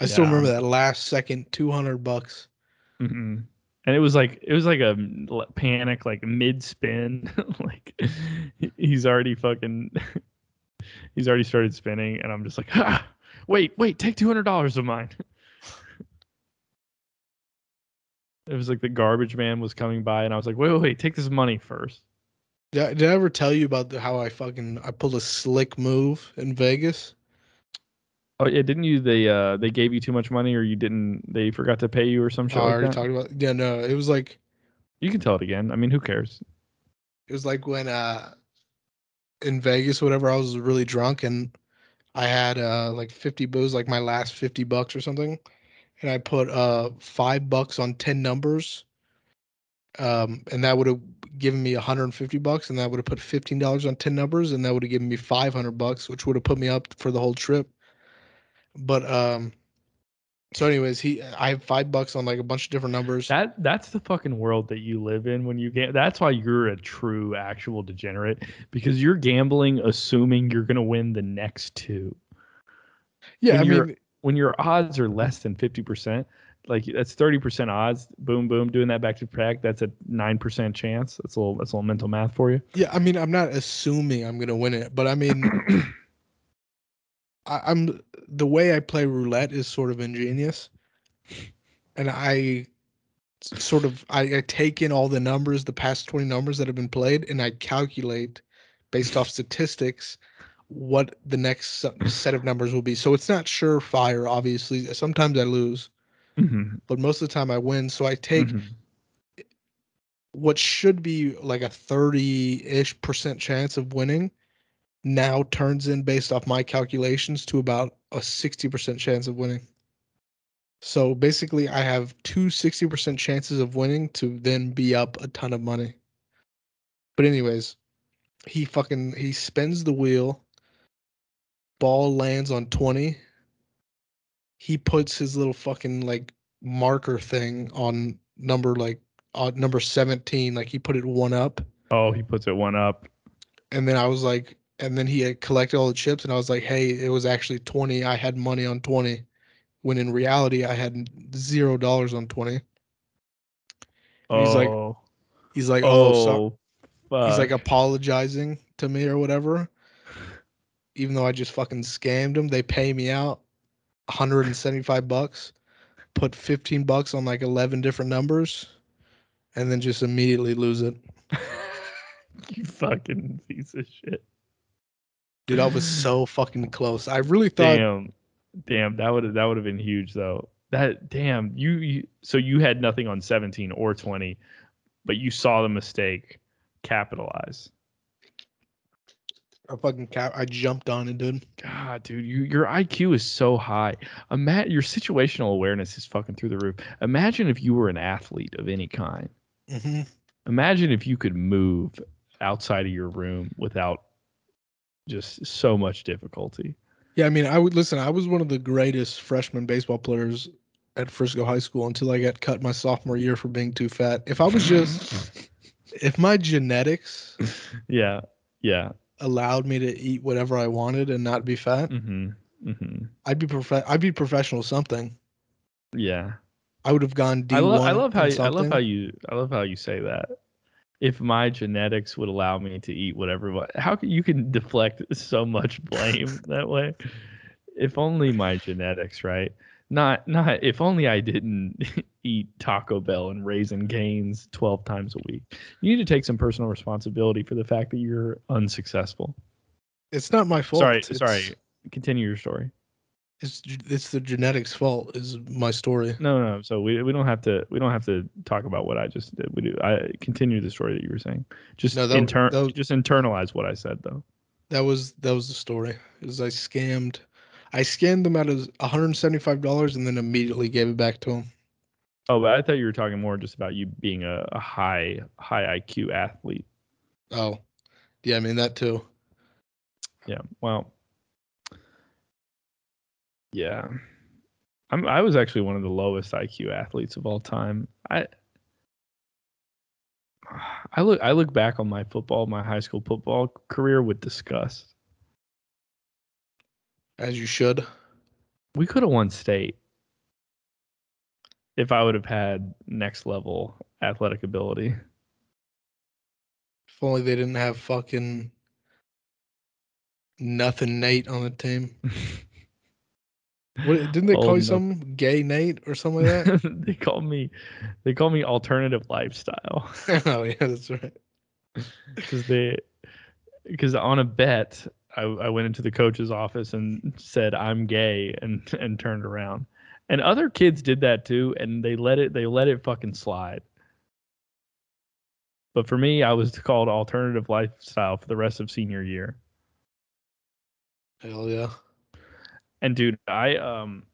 I still remember that last second two hundred bucks. Mm-mm. And it was like it was like a panic, like mid spin, like he's already fucking, he's already started spinning, and I'm just like, ah, wait, wait, take two hundred dollars of mine. it was like the garbage man was coming by, and I was like, wait, wait, wait, take this money first. Did I, did I ever tell you about the, how I fucking I pulled a slick move in Vegas? Oh yeah, didn't you? They uh they gave you too much money, or you didn't? They forgot to pay you, or some shit Oh, I like already that. talked about. Yeah, no, it was like You can tell it again. I mean, who cares? it was like when uh in Vegas, whatever. I was really drunk and I had uh like fifty booze, like my last fifty bucks or something, and I put uh five bucks on ten numbers, um, and that would have given me 150 bucks, and that would have put fifteen dollars on ten numbers, and that would have given me 500 bucks, which would have put me up for the whole trip. But um, so anyways, he I have five bucks on like a bunch of different numbers. That that's the fucking world that you live in when you get. That's why you're a true actual degenerate because you're gambling assuming you're gonna win the next two. yeah, I when you're- mean, When your odds are less than fifty percent, like that's thirty percent odds. Boom, boom, doing that back to back. That's a nine percent chance. That's a little. That's a little mental math for you. Yeah, I mean, I'm not assuming I'm gonna win it, but I mean, I, I'm the way I play roulette is sort of ingenious, and I sort of I, I take in all the numbers, the past 20 numbers that have been played, and I calculate based off statistics what the next set of numbers will be. So it's not surefire, obviously. Sometimes I lose, Mhm, but most of the time I win. So I take mhm. what should be like a 30-ish percent chance of winning now turns in based off my calculations to about a 60% chance of winning. So basically I have two 60% chances of winning to then be up a ton of money. But anyways, he fucking he spins the wheel. Ball lands on 20. He puts his little fucking like marker thing on number like uh, number 17 like he put it one up Oh, he puts it one up. and then I was like, and then he had collected all the chips, and I was like, hey, it was actually twenty. I had money on twenty, when in reality I had zero dollars on twenty. Oh, He's like, oh, oh, He's like, oh, so, fuck. he's like apologizing to me or whatever. Even though I just fucking scammed him, they pay me out 175 bucks, put 15 bucks on like 11 different numbers, and then just immediately lose it. you fucking piece of shit. Dude, I was so fucking close. I really thought Damn, damn, that would that would have been huge though. That damn, you, you so you had nothing on 17 or 20, but you saw the mistake, capitalize. I fucking cap. I jumped on it, dude. God, dude, you your IQ is so high. Imagine your situational awareness is fucking through the roof. Imagine if you were an athlete of any kind. hmm Imagine if you could move outside of your room without just so much difficulty. Yeah, I mean, I would listen. I was one of the greatest freshman baseball players at Frisco High School until I got cut my sophomore year for being too fat. If I was just, if my genetics yeah, yeah. allowed me to eat whatever I wanted and not be fat, Mm-hmm. Mm-hmm. I'd be prof- I'd be professional something. Yeah. I would have gone D I one. love I love how you, I love how you I love how you say that. If my genetics would allow me to eat whatever, how can you can deflect so much blame that way? If only my genetics, right? Not not if only I didn't eat Taco Bell and Raising Cane's twelve times a week. You need to take some personal responsibility for the fact that you're unsuccessful. It's not my fault. sorry, It's- sorry. Continue your story. It's it's the genetics fault. Is my story. No, no. So we we don't have to we don't have to talk about what I just did. We do. I continue the story that you were saying. Just No, that- inter- that was- just internalize what I said though. That was that was the story. Is I scammed, I scammed them out of one hundred seventy five dollars and then immediately gave it back to them. Oh, but I thought you were talking more just about you being a, a high high IQ athlete. Oh, yeah. I mean that too. Yeah. Well. Yeah. I'm I was actually one of the lowest IQ athletes of all time. I I look I look back on my football, my high school football career with disgust. As you should. We could have won state if I would have had next level athletic ability. If only they didn't have fucking nothing Nate on the team. What didn't they Oh, call you something? Gay Nate or something like that? they call me they call me alternative lifestyle. oh yeah, that's right. because they because on a bet I, I went into the coach's office and said I'm gay and and turned around and other kids did that too and they let it they let it fucking slide but for me I was called alternative lifestyle for the rest of senior year Hell yeah. And dude I um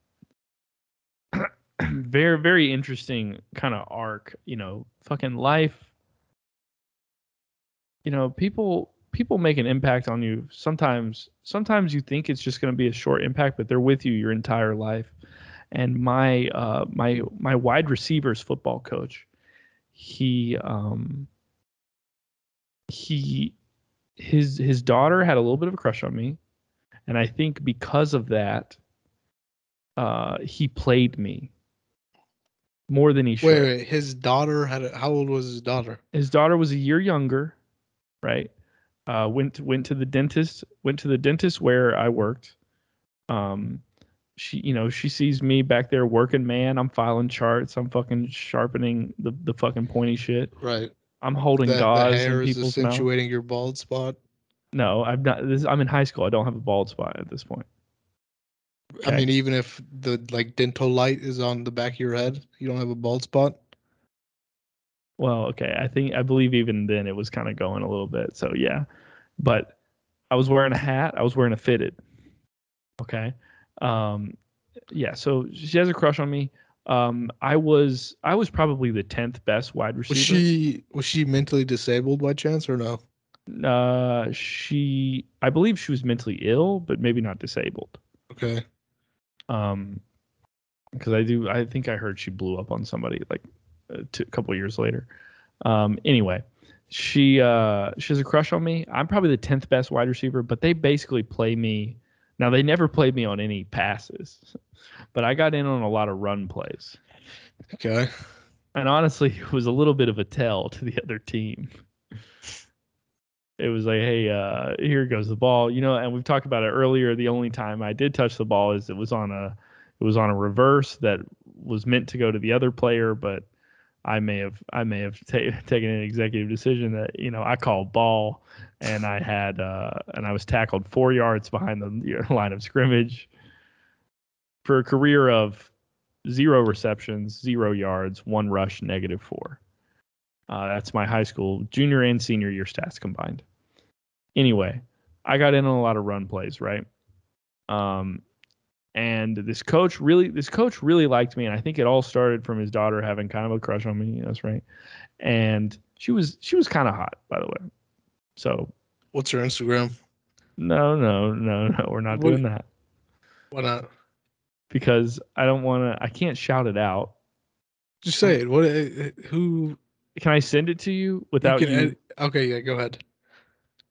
very very interesting kind of arc you know fucking life. You know people people make an impact on you. Sometimes sometimes you think it's just going to be a short impact but they're with you your entire life. And my uh my my wide receivers football coach he um he his his daughter had a little bit of a crush on me and i think because of that uh he played me more than he should Wait, wait, his daughter had a, how old was his daughter? his daughter was a year younger, right? Uh, went went to the dentist. Went to the dentist where I worked. Um, she, you know, she sees me back there working. Man, I'm filing charts. I'm fucking sharpening the the fucking pointy shit. Right. I'm holding The, the gauze hair in is people's mouth. accentuating your bald spot. No, I'm not. This, I'm in high school. I don't have a bald spot at this point. I mean, even if the like dental light is on the back of your head, you don't have a bald spot. Well, okay. I think I believe even then it was kind of going a little bit. So yeah, but I was wearing a hat. I was wearing a fitted. Okay. Um, yeah. So she has a crush on me. Um, I was I was probably the tenth best wide receiver. Was she was she mentally disabled by chance or no? Uh, she I believe she was mentally ill, but maybe not disabled. Okay. Um, because I do I think I heard she blew up on somebody like a, t- a couple years later. Um, anyway, she uh she has a crush on me. I'm probably the tenth best wide receiver, but they basically play me. Now they never played me on any passes, but I got in on a lot of run plays. Okay. And honestly, it was a little bit of a tell to the other team. It was like, hey, uh, here goes the ball, you know. And we've talked about it earlier. The only time I did touch the ball is it was on a, it was on a reverse that was meant to go to the other player, but I may have, I may have ta- taken an executive decision that you know I called ball, and I had, uh, and I was tackled four yards behind the line of scrimmage. For a career of zero receptions, zero yards, one rush, negative four. Uh, that's my high school junior and senior year stats combined. Anyway, I got in on a lot of run plays, right? Um, and this coach really, this coach really liked me, and I think it all started from his daughter having kind of a crush on me. That's right, and she was she was kind of hot, by the way. So What's her Instagram? no, no, no, no, we're not What- doing that Why not? because I don't want to. I can't shout it out. Just say it. What? uh, Who? Can I send it to you without can you? okay. Yeah. Go ahead.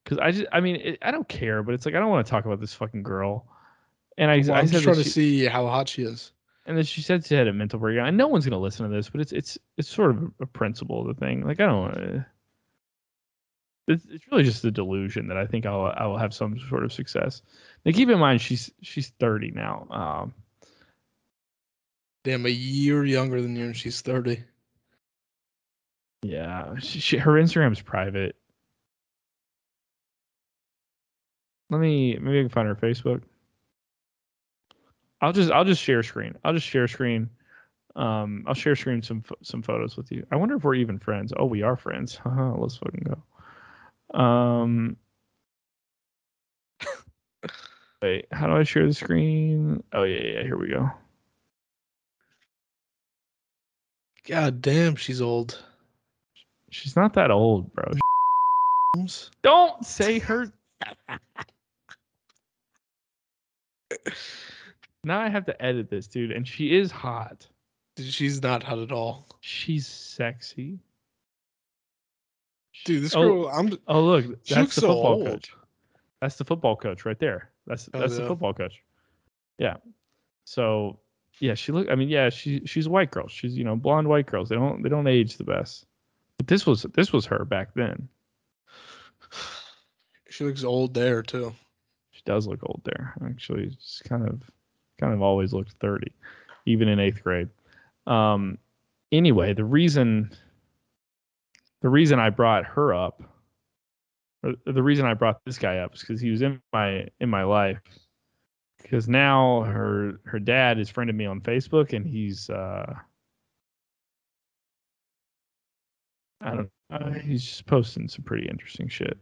because I just I mean it, I don't care, but it's like I don't want to talk about this fucking girl. And I, Well, I said just trying that to see how hot she is. and then she said she had a mental breakdown. And no one's gonna listen to this, but it's it's it's sort of a principle of the thing. Like I don't. wanna- It's, it's really just a delusion that I think I'll I will have some sort of success. Now keep in mind she's she's 30 now. Um, Damn, a year younger than you, and she's thirty. Yeah, she, her Instagram's private. Let me maybe I can find her Facebook. I'll just I'll just share screen. I'll just share screen. Um, I'll share screen some some photos with you. I wonder if we're even friends. Oh, we are friends. Let's fucking go. Um, wait, how do I share the screen? Oh yeah, yeah. Here we go. God damn, she's old. She's not that old, bro. Don't say her. now I have to edit this, dude. And she is hot. She's not hot at all. She's sexy. Dude, this Oh, girl, I'm Oh, look, She that's looks the so football old. coach. That's the football coach right there. That's Oh, that's the football coach. Yeah. So, yeah, she look. I mean, yeah, she she's a white girl. She's you know blonde white girls. They don't they don't age the best. But this was this was her back then. she looks old there too. She does look old there. Actually, she's kind of kind of always looked 30, even in eighth grade. Um, anyway, the reason the reason I brought her up, the reason I brought this guy up, is because he was in my in my life. Because now her her dad is friended me on Facebook, and he's uh, I don't uh, he's just posting some pretty interesting shit.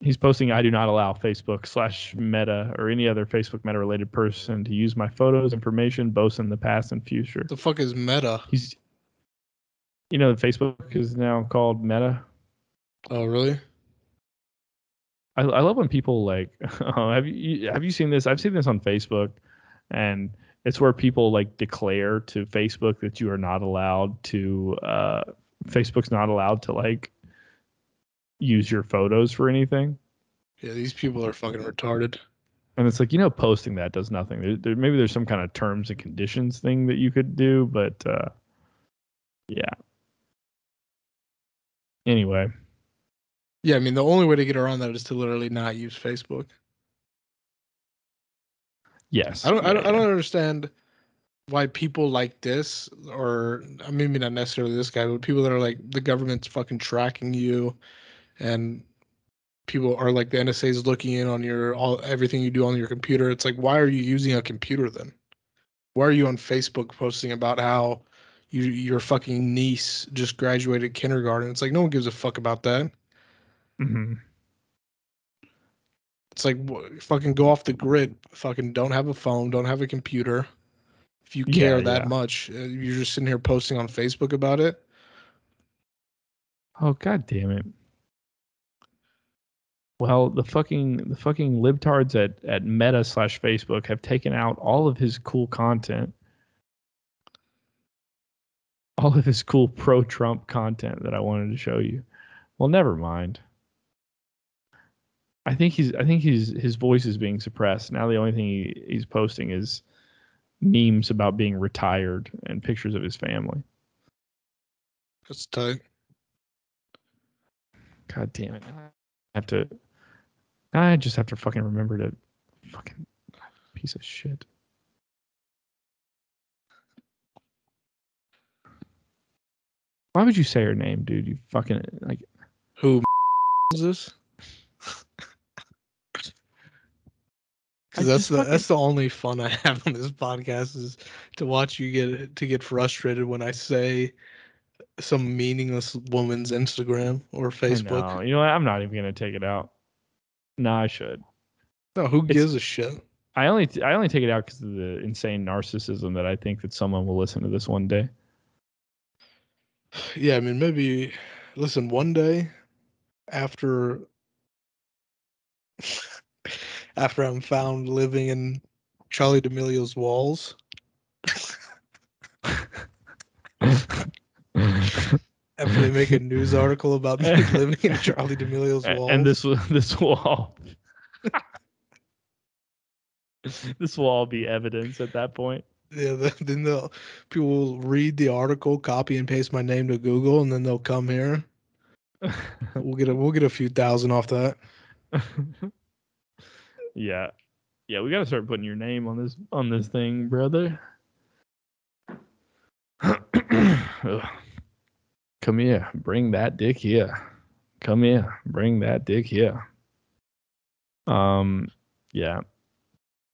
He's posting i do not allow facebook slash meta or any other facebook meta related person to use my photos information both in the past and future. The fuck is Meta? he's you know facebook is now called meta? Oh, really? i, I love when people like oh, have you have you seen this? I've seen this on facebook and it's where people like declare to facebook that you are not allowed to uh facebook's not allowed to like use your photos for anything Yeah, these people are fucking retarded. And it's like, you know, posting that does nothing. There, there, maybe there's some kind of terms and conditions thing that you could do, but uh, yeah. Anyway, Yeah, I mean the only way to get around that is to literally not use Facebook. Yes. I don't, I don't, I don't understand why people like this, or I mean, maybe not necessarily this guy, but people that are like the government's fucking tracking you, and people are like the NSA is looking in on your all everything you do on your computer. It's like, why are you using a computer then? Why are you on Facebook posting about how you your fucking niece just graduated kindergarten? It's like no one gives a fuck about that. Mhm. It's like fucking go off the grid. Fucking don't have a phone. Don't have a computer. If you care Yeah, that yeah. much, uh, you're just sitting here posting on Facebook about it. Oh god damn it. Well, the fucking the fucking libtards at at Meta slash Facebook have taken out all of his cool content, all of his cool pro Trump content that I wanted to show you. Well, never mind. I think he's I think he's his voice is being suppressed now. The only thing he, he's posting is memes about being retired and pictures of his family. That's tight. God damn it. I have to I just have to fucking remember to fucking piece of shit. Why would you say her name, dude? You fucking like Who is this? I 'Cause that's the fucking- that's the only fun I have on this podcast is to watch you get to get frustrated when I say some meaningless woman's Instagram or Facebook. know. You know what? I'm not even gonna take it out. No, I should. No, who It's- gives a shit? I only I only take it out because of the insane narcissism that I think that someone will listen to this one day. Yeah, I mean maybe listen one day after after I'm found living in Charli D'Amelio's walls after they make a news article about me living in Charli D'Amelio's walls. and this will this will all this will all be evidence at that point. yeah, the- then they'll people will read the article, copy and paste my name to Google, and then they'll come here. We'll get a we'll get a few thousand off that. Yeah, yeah, we gotta start putting your name on this on this thing, brother. Come here, bring that dick here. Come here, bring that dick here. Um, yeah.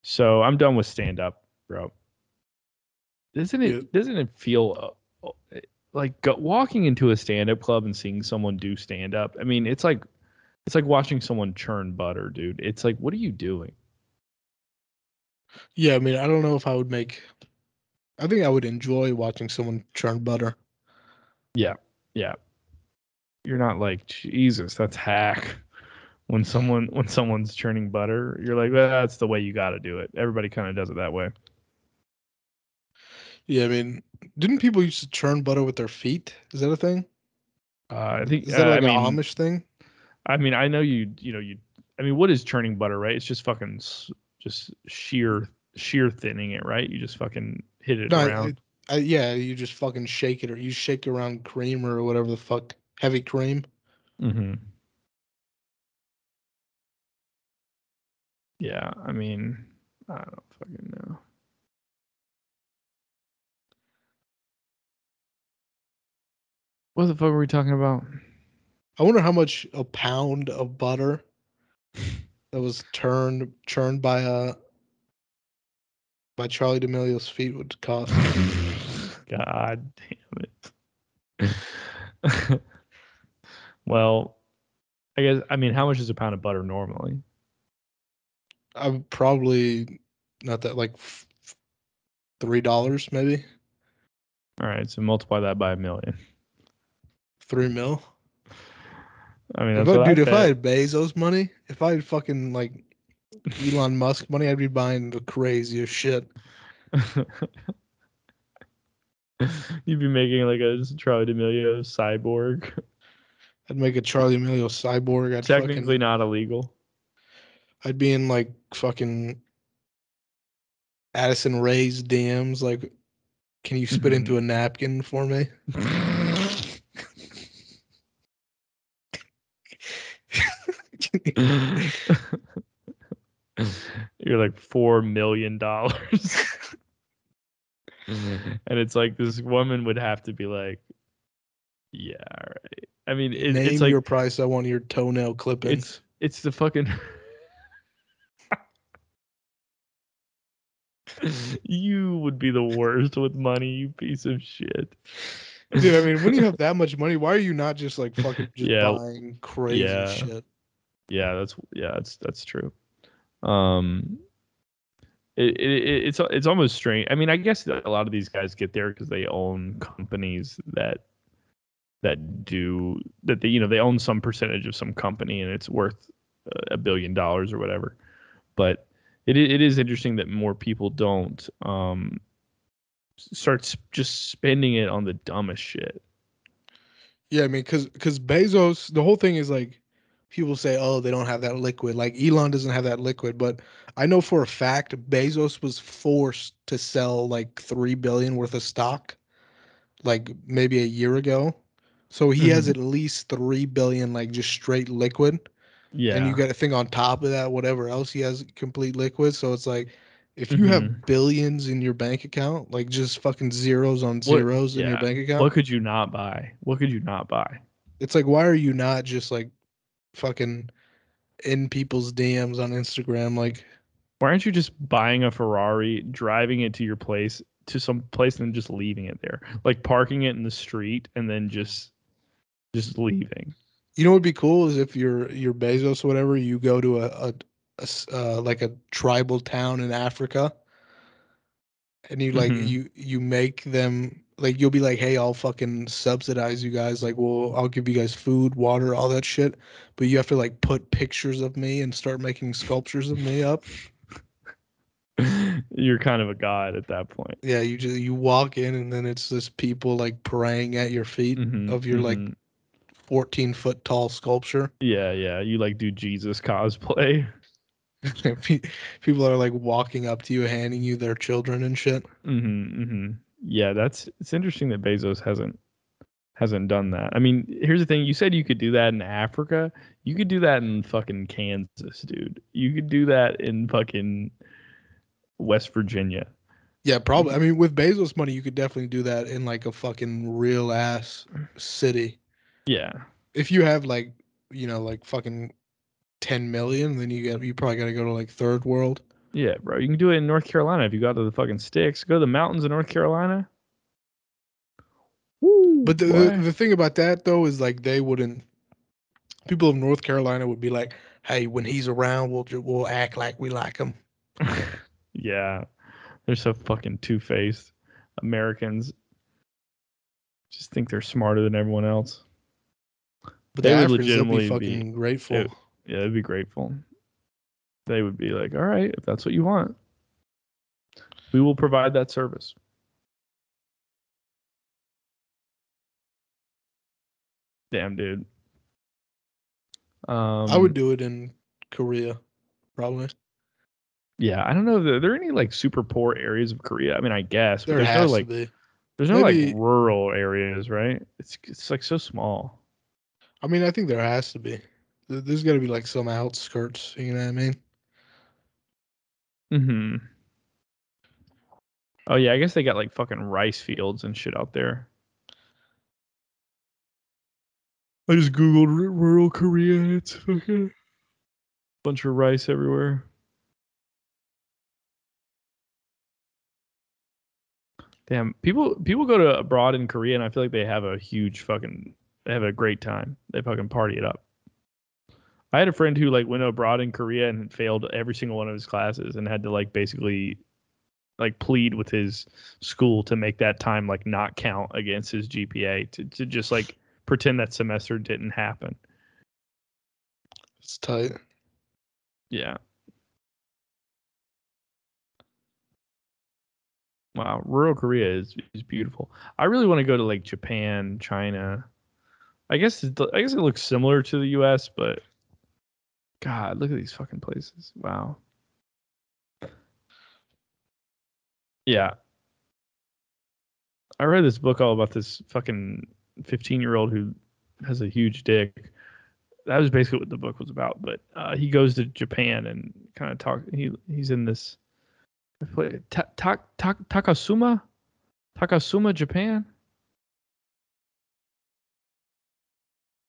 So I'm done with stand up, bro. Doesn't it? Yeah. Doesn't it feel uh, like go, walking into a stand up club and seeing someone do stand up? I mean, it's like it's like watching someone churn butter, dude. It's like, what are you doing? Yeah, I mean, I don't know if I would make I think I would enjoy watching someone churn butter. Yeah. Yeah. You're not like Jesus, that's hack. When someone when someone's churning butter, you're like, well, that's the way you got to do it. Everybody kind of does it that way. Yeah, I mean, didn't people used to churn butter with their feet? Is that a thing? Uh, I think Is that uh, like I mean, a Amish thing? I mean, I know you. You know, you. I mean, what is churning butter, right? It's just fucking, just sheer, sheer thinning it, right? You just fucking hit it No, around. I, I, yeah, you just fucking shake it, or you shake around cream or whatever the fuck, heavy cream. mm-hmm. Yeah, I mean, I don't fucking know. What the fuck were we talking about? I wonder how much a pound of butter that was turned churned by uh by Charli D'Amelio's feet would cost. God damn it. well, I guess I mean, how much is a pound of butter normally? I'm probably not that like three dollars maybe All right, so multiply that by a million. three mil. I mean, that's I, what I, dude, if I had Bezos money, if I had fucking like Elon Musk money, I'd be buying the craziest shit. You'd be making like a Charli D'Amelio cyborg. I'd make a Charli D'Amelio cyborg. I'd Technically fucking, not illegal. I'd be in like fucking Addison Rae's DMs. Like, can you spit into a napkin for me? You're like four million dollars. and it's like this woman would have to be like, yeah, all right. I mean, it, Name it's like your price. I want your toenail clippings. it's it's the fucking. you would be the worst with money, you piece of shit. Dude, I mean, when you have that much money, why are you not just like fucking just Yeah, buying crazy yeah. shit? Yeah, that's yeah, that's that's true. Um, it, it it- it's it's almost strange. I mean, I guess a lot of these guys get there because they own companies that that do that they you know they own some percentage of some company and it's worth a billion dollars or whatever. But it it is interesting that more people don't um start just spending it on the dumbest shit. Yeah, I mean, because because Bezos, the whole thing is like, people say, oh, they don't have that liquid. Like Elon doesn't have that liquid, but I know for a fact Bezos was forced to sell like three billion worth of stock, like maybe a year ago. So he has Mhm. at least three billion, like just straight liquid. Yeah. And you got to think on top of that, whatever else he has complete liquid. So it's like, if you have Mhm. billions in your bank account, like just fucking zeros on What- zeros in your bank account, what could you not buy? What could you not buy? it's like why are you not just like fucking in people's DMs on Instagram like Why aren't you just buying a Ferrari, driving it to your place to some place and just leaving it there? Like parking it in the street and then just just leaving. you know what would be cool is if you're you're Bezos or whatever you go to a a uh, like a tribal town in Africa and you like Mhm. you you make them like you'll be like hey I'll fucking subsidize you guys like well I'll give you guys food water all that shit but you have to like put pictures of me and start making sculptures of me up You're kind of a god at that point. yeah you just you walk in and then it's just people like praying at your feet Mhm, of your like mhm. 14 foot tall sculpture. Yeah, yeah. You like do Jesus cosplay. Pe- People are like walking up to you, handing you their children and shit. Mm-hmm, mm-hmm. Yeah, that's it's interesting that Bezos hasn't hasn't done that. I mean, here's the thing: you said you could do that in Africa. You could do that in fucking Kansas, dude. You could do that in fucking West Virginia. Yeah, probably. I mean, with Bezos money, you could definitely do that in like a fucking real ass city. Yeah, If you have like, you know, like fucking 10 million, then you get you probably got to go to like third world. yeah, bro. You can do it in North Carolina if you go to the fucking sticks. Go to the mountains of North Carolina. Woo, But the, the the thing about that though is like they wouldn't. People of North Carolina would be like, "Hey, when he's around, we'll we'll act like we like him." yeah, they're so fucking two faced. Americans just think they're smarter than everyone else. But They the would Africans, they'll be legitimately be- grateful. it- Yeah, they'd be grateful. They would be like, "All right, if that's what you want, we will provide that service." Damn, dude. Um, I would do it in Korea, probably. Yeah, I don't know. Are there any like super poor areas of Korea? I mean, I guess There there's no has like to be. there's no Maybe- like rural areas, right? It's it's like so small. I mean, I think there has to be. There- There's got to be like some outskirts. You know what I mean? Hmm. Oh yeah, I guess they got like fucking rice fields and shit out there. I just googled r- rural Korea and it's fucking bunch of rice everywhere. Damn, people people go to abroad in Korea and I feel like they have a huge fucking they have a great time. They fucking party it up. I had a friend who like went abroad in Korea and failed every single one of his classes and had to like basically like plead with his school to make that time like not count against his GPA to, to just like pretend that semester didn't happen. It's tight. Yeah. Wow, rural Korea is is beautiful. I really want to go to like Japan, China. I guess it, I guess it looks similar to the U.S., but God, look at these fucking places. Wow. Yeah. I read this book all about this fucking 15 year old who has a huge dick. That was basically what the book was about. But uh, he goes to Japan and kind of talk. He he's in this Ta- Ta- Ta- Takasuma, Takasuma, Japan.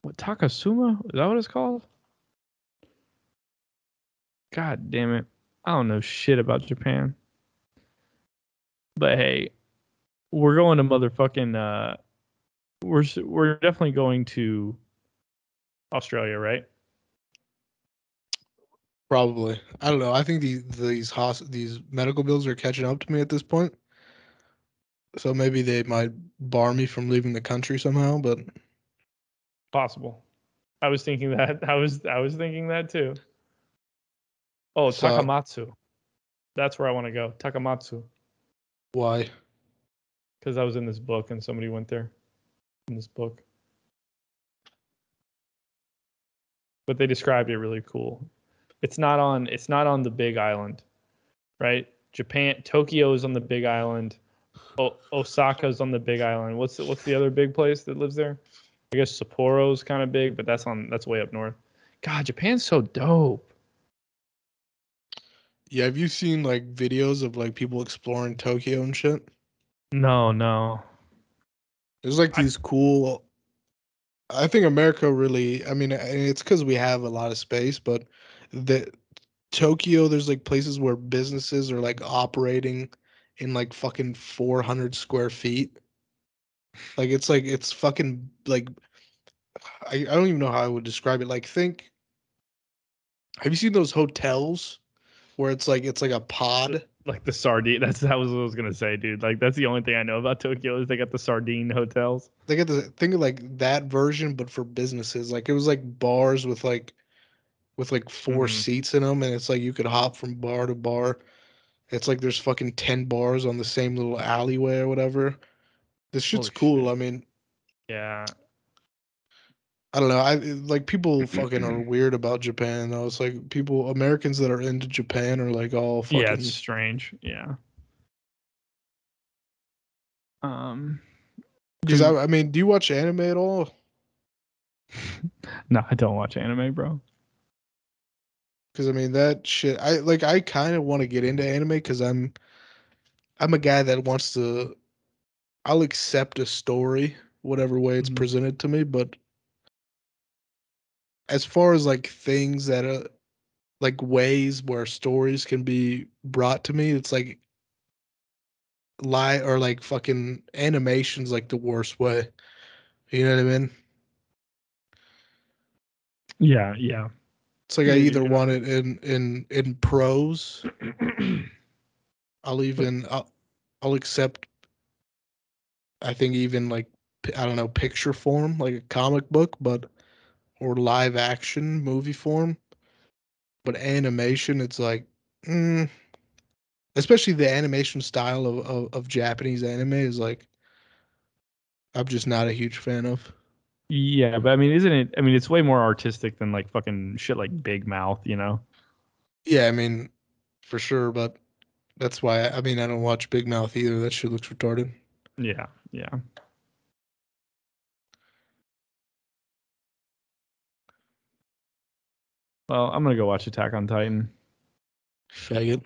What Takasuma? Is that what it's called? God damn it! I don't know shit about Japan. But hey, we're going to motherfucking. Uh, we're we're definitely going to Australia, right? Probably. I don't know. I think these these hos- these medical bills are catching up to me at this point. So maybe they might bar me from leaving the country somehow, but Possible. I was thinking that. I was I was thinking that too. Oh, So- Takamatsu. That's where I want to go. Takamatsu. why? Because I was in this book and somebody went there in this book. But they described it really cool. It's not on it's not on the big island. Right? Japan Tokyo is on the big island. O- Osaka's on the big island. What's the, what's the other big place that lives there? I guess Sapporo's kind of big, but that's on that's way up north. God, Japan's so dope. Yeah, have you seen like videos of like people exploring Tokyo and shit? No, no. There's like I- these cool. I think America really. I mean, it's because we have a lot of space, but the Tokyo, there's like places where businesses are like operating in like fucking 400 square feet. Like it's like it's fucking like I, I don't even know how I would describe it. Like think have you seen those hotels where it's like it's like a pod? Like the sardine. That's that was what I was gonna say, dude. Like that's the only thing I know about Tokyo is they got the sardine hotels. They got the think of like that version, but for businesses. Like it was like bars with like with like 4 Mhm. seats in them, and it's like you could hop from bar to bar. It's like there's fucking ten bars on the same little alleyway or whatever. This shit's Holy cool. shit. I mean, Yeah. I don't know. I like people fucking are weird about Japan though. It's like people Americans that are into Japan are like all fucking. Yeah, it's strange. Yeah. Um. Because I, I mean, do you watch anime at all? no, I don't watch anime, bro. Because I mean that shit. I like. I kind of want to get into anime because I'm, I'm a guy that wants to. I'll accept a story whatever way it's Mhm. presented to me, but as far as like things that are like ways where stories can be brought to me, it's like lie or like fucking animations like the worst way. You know what I mean? Yeah, yeah. It's like I either yeah. want it in in in prose I'll even I'll, I'll accept I think even like I don't know picture form, like a comic book, but or live action movie form. But animation, it's like, mm, especially the animation style of, of of Japanese anime is like, I'm just not a huge fan of. Yeah, but I mean, isn't it? I mean, it's way more artistic than like fucking shit like Big Mouth, you know? Yeah, I mean, for sure, but that's why I, I mean I don't watch Big Mouth either. That shit looks retarded. Yeah, yeah. Well, I'm gonna go watch Attack on Titan. Faggot.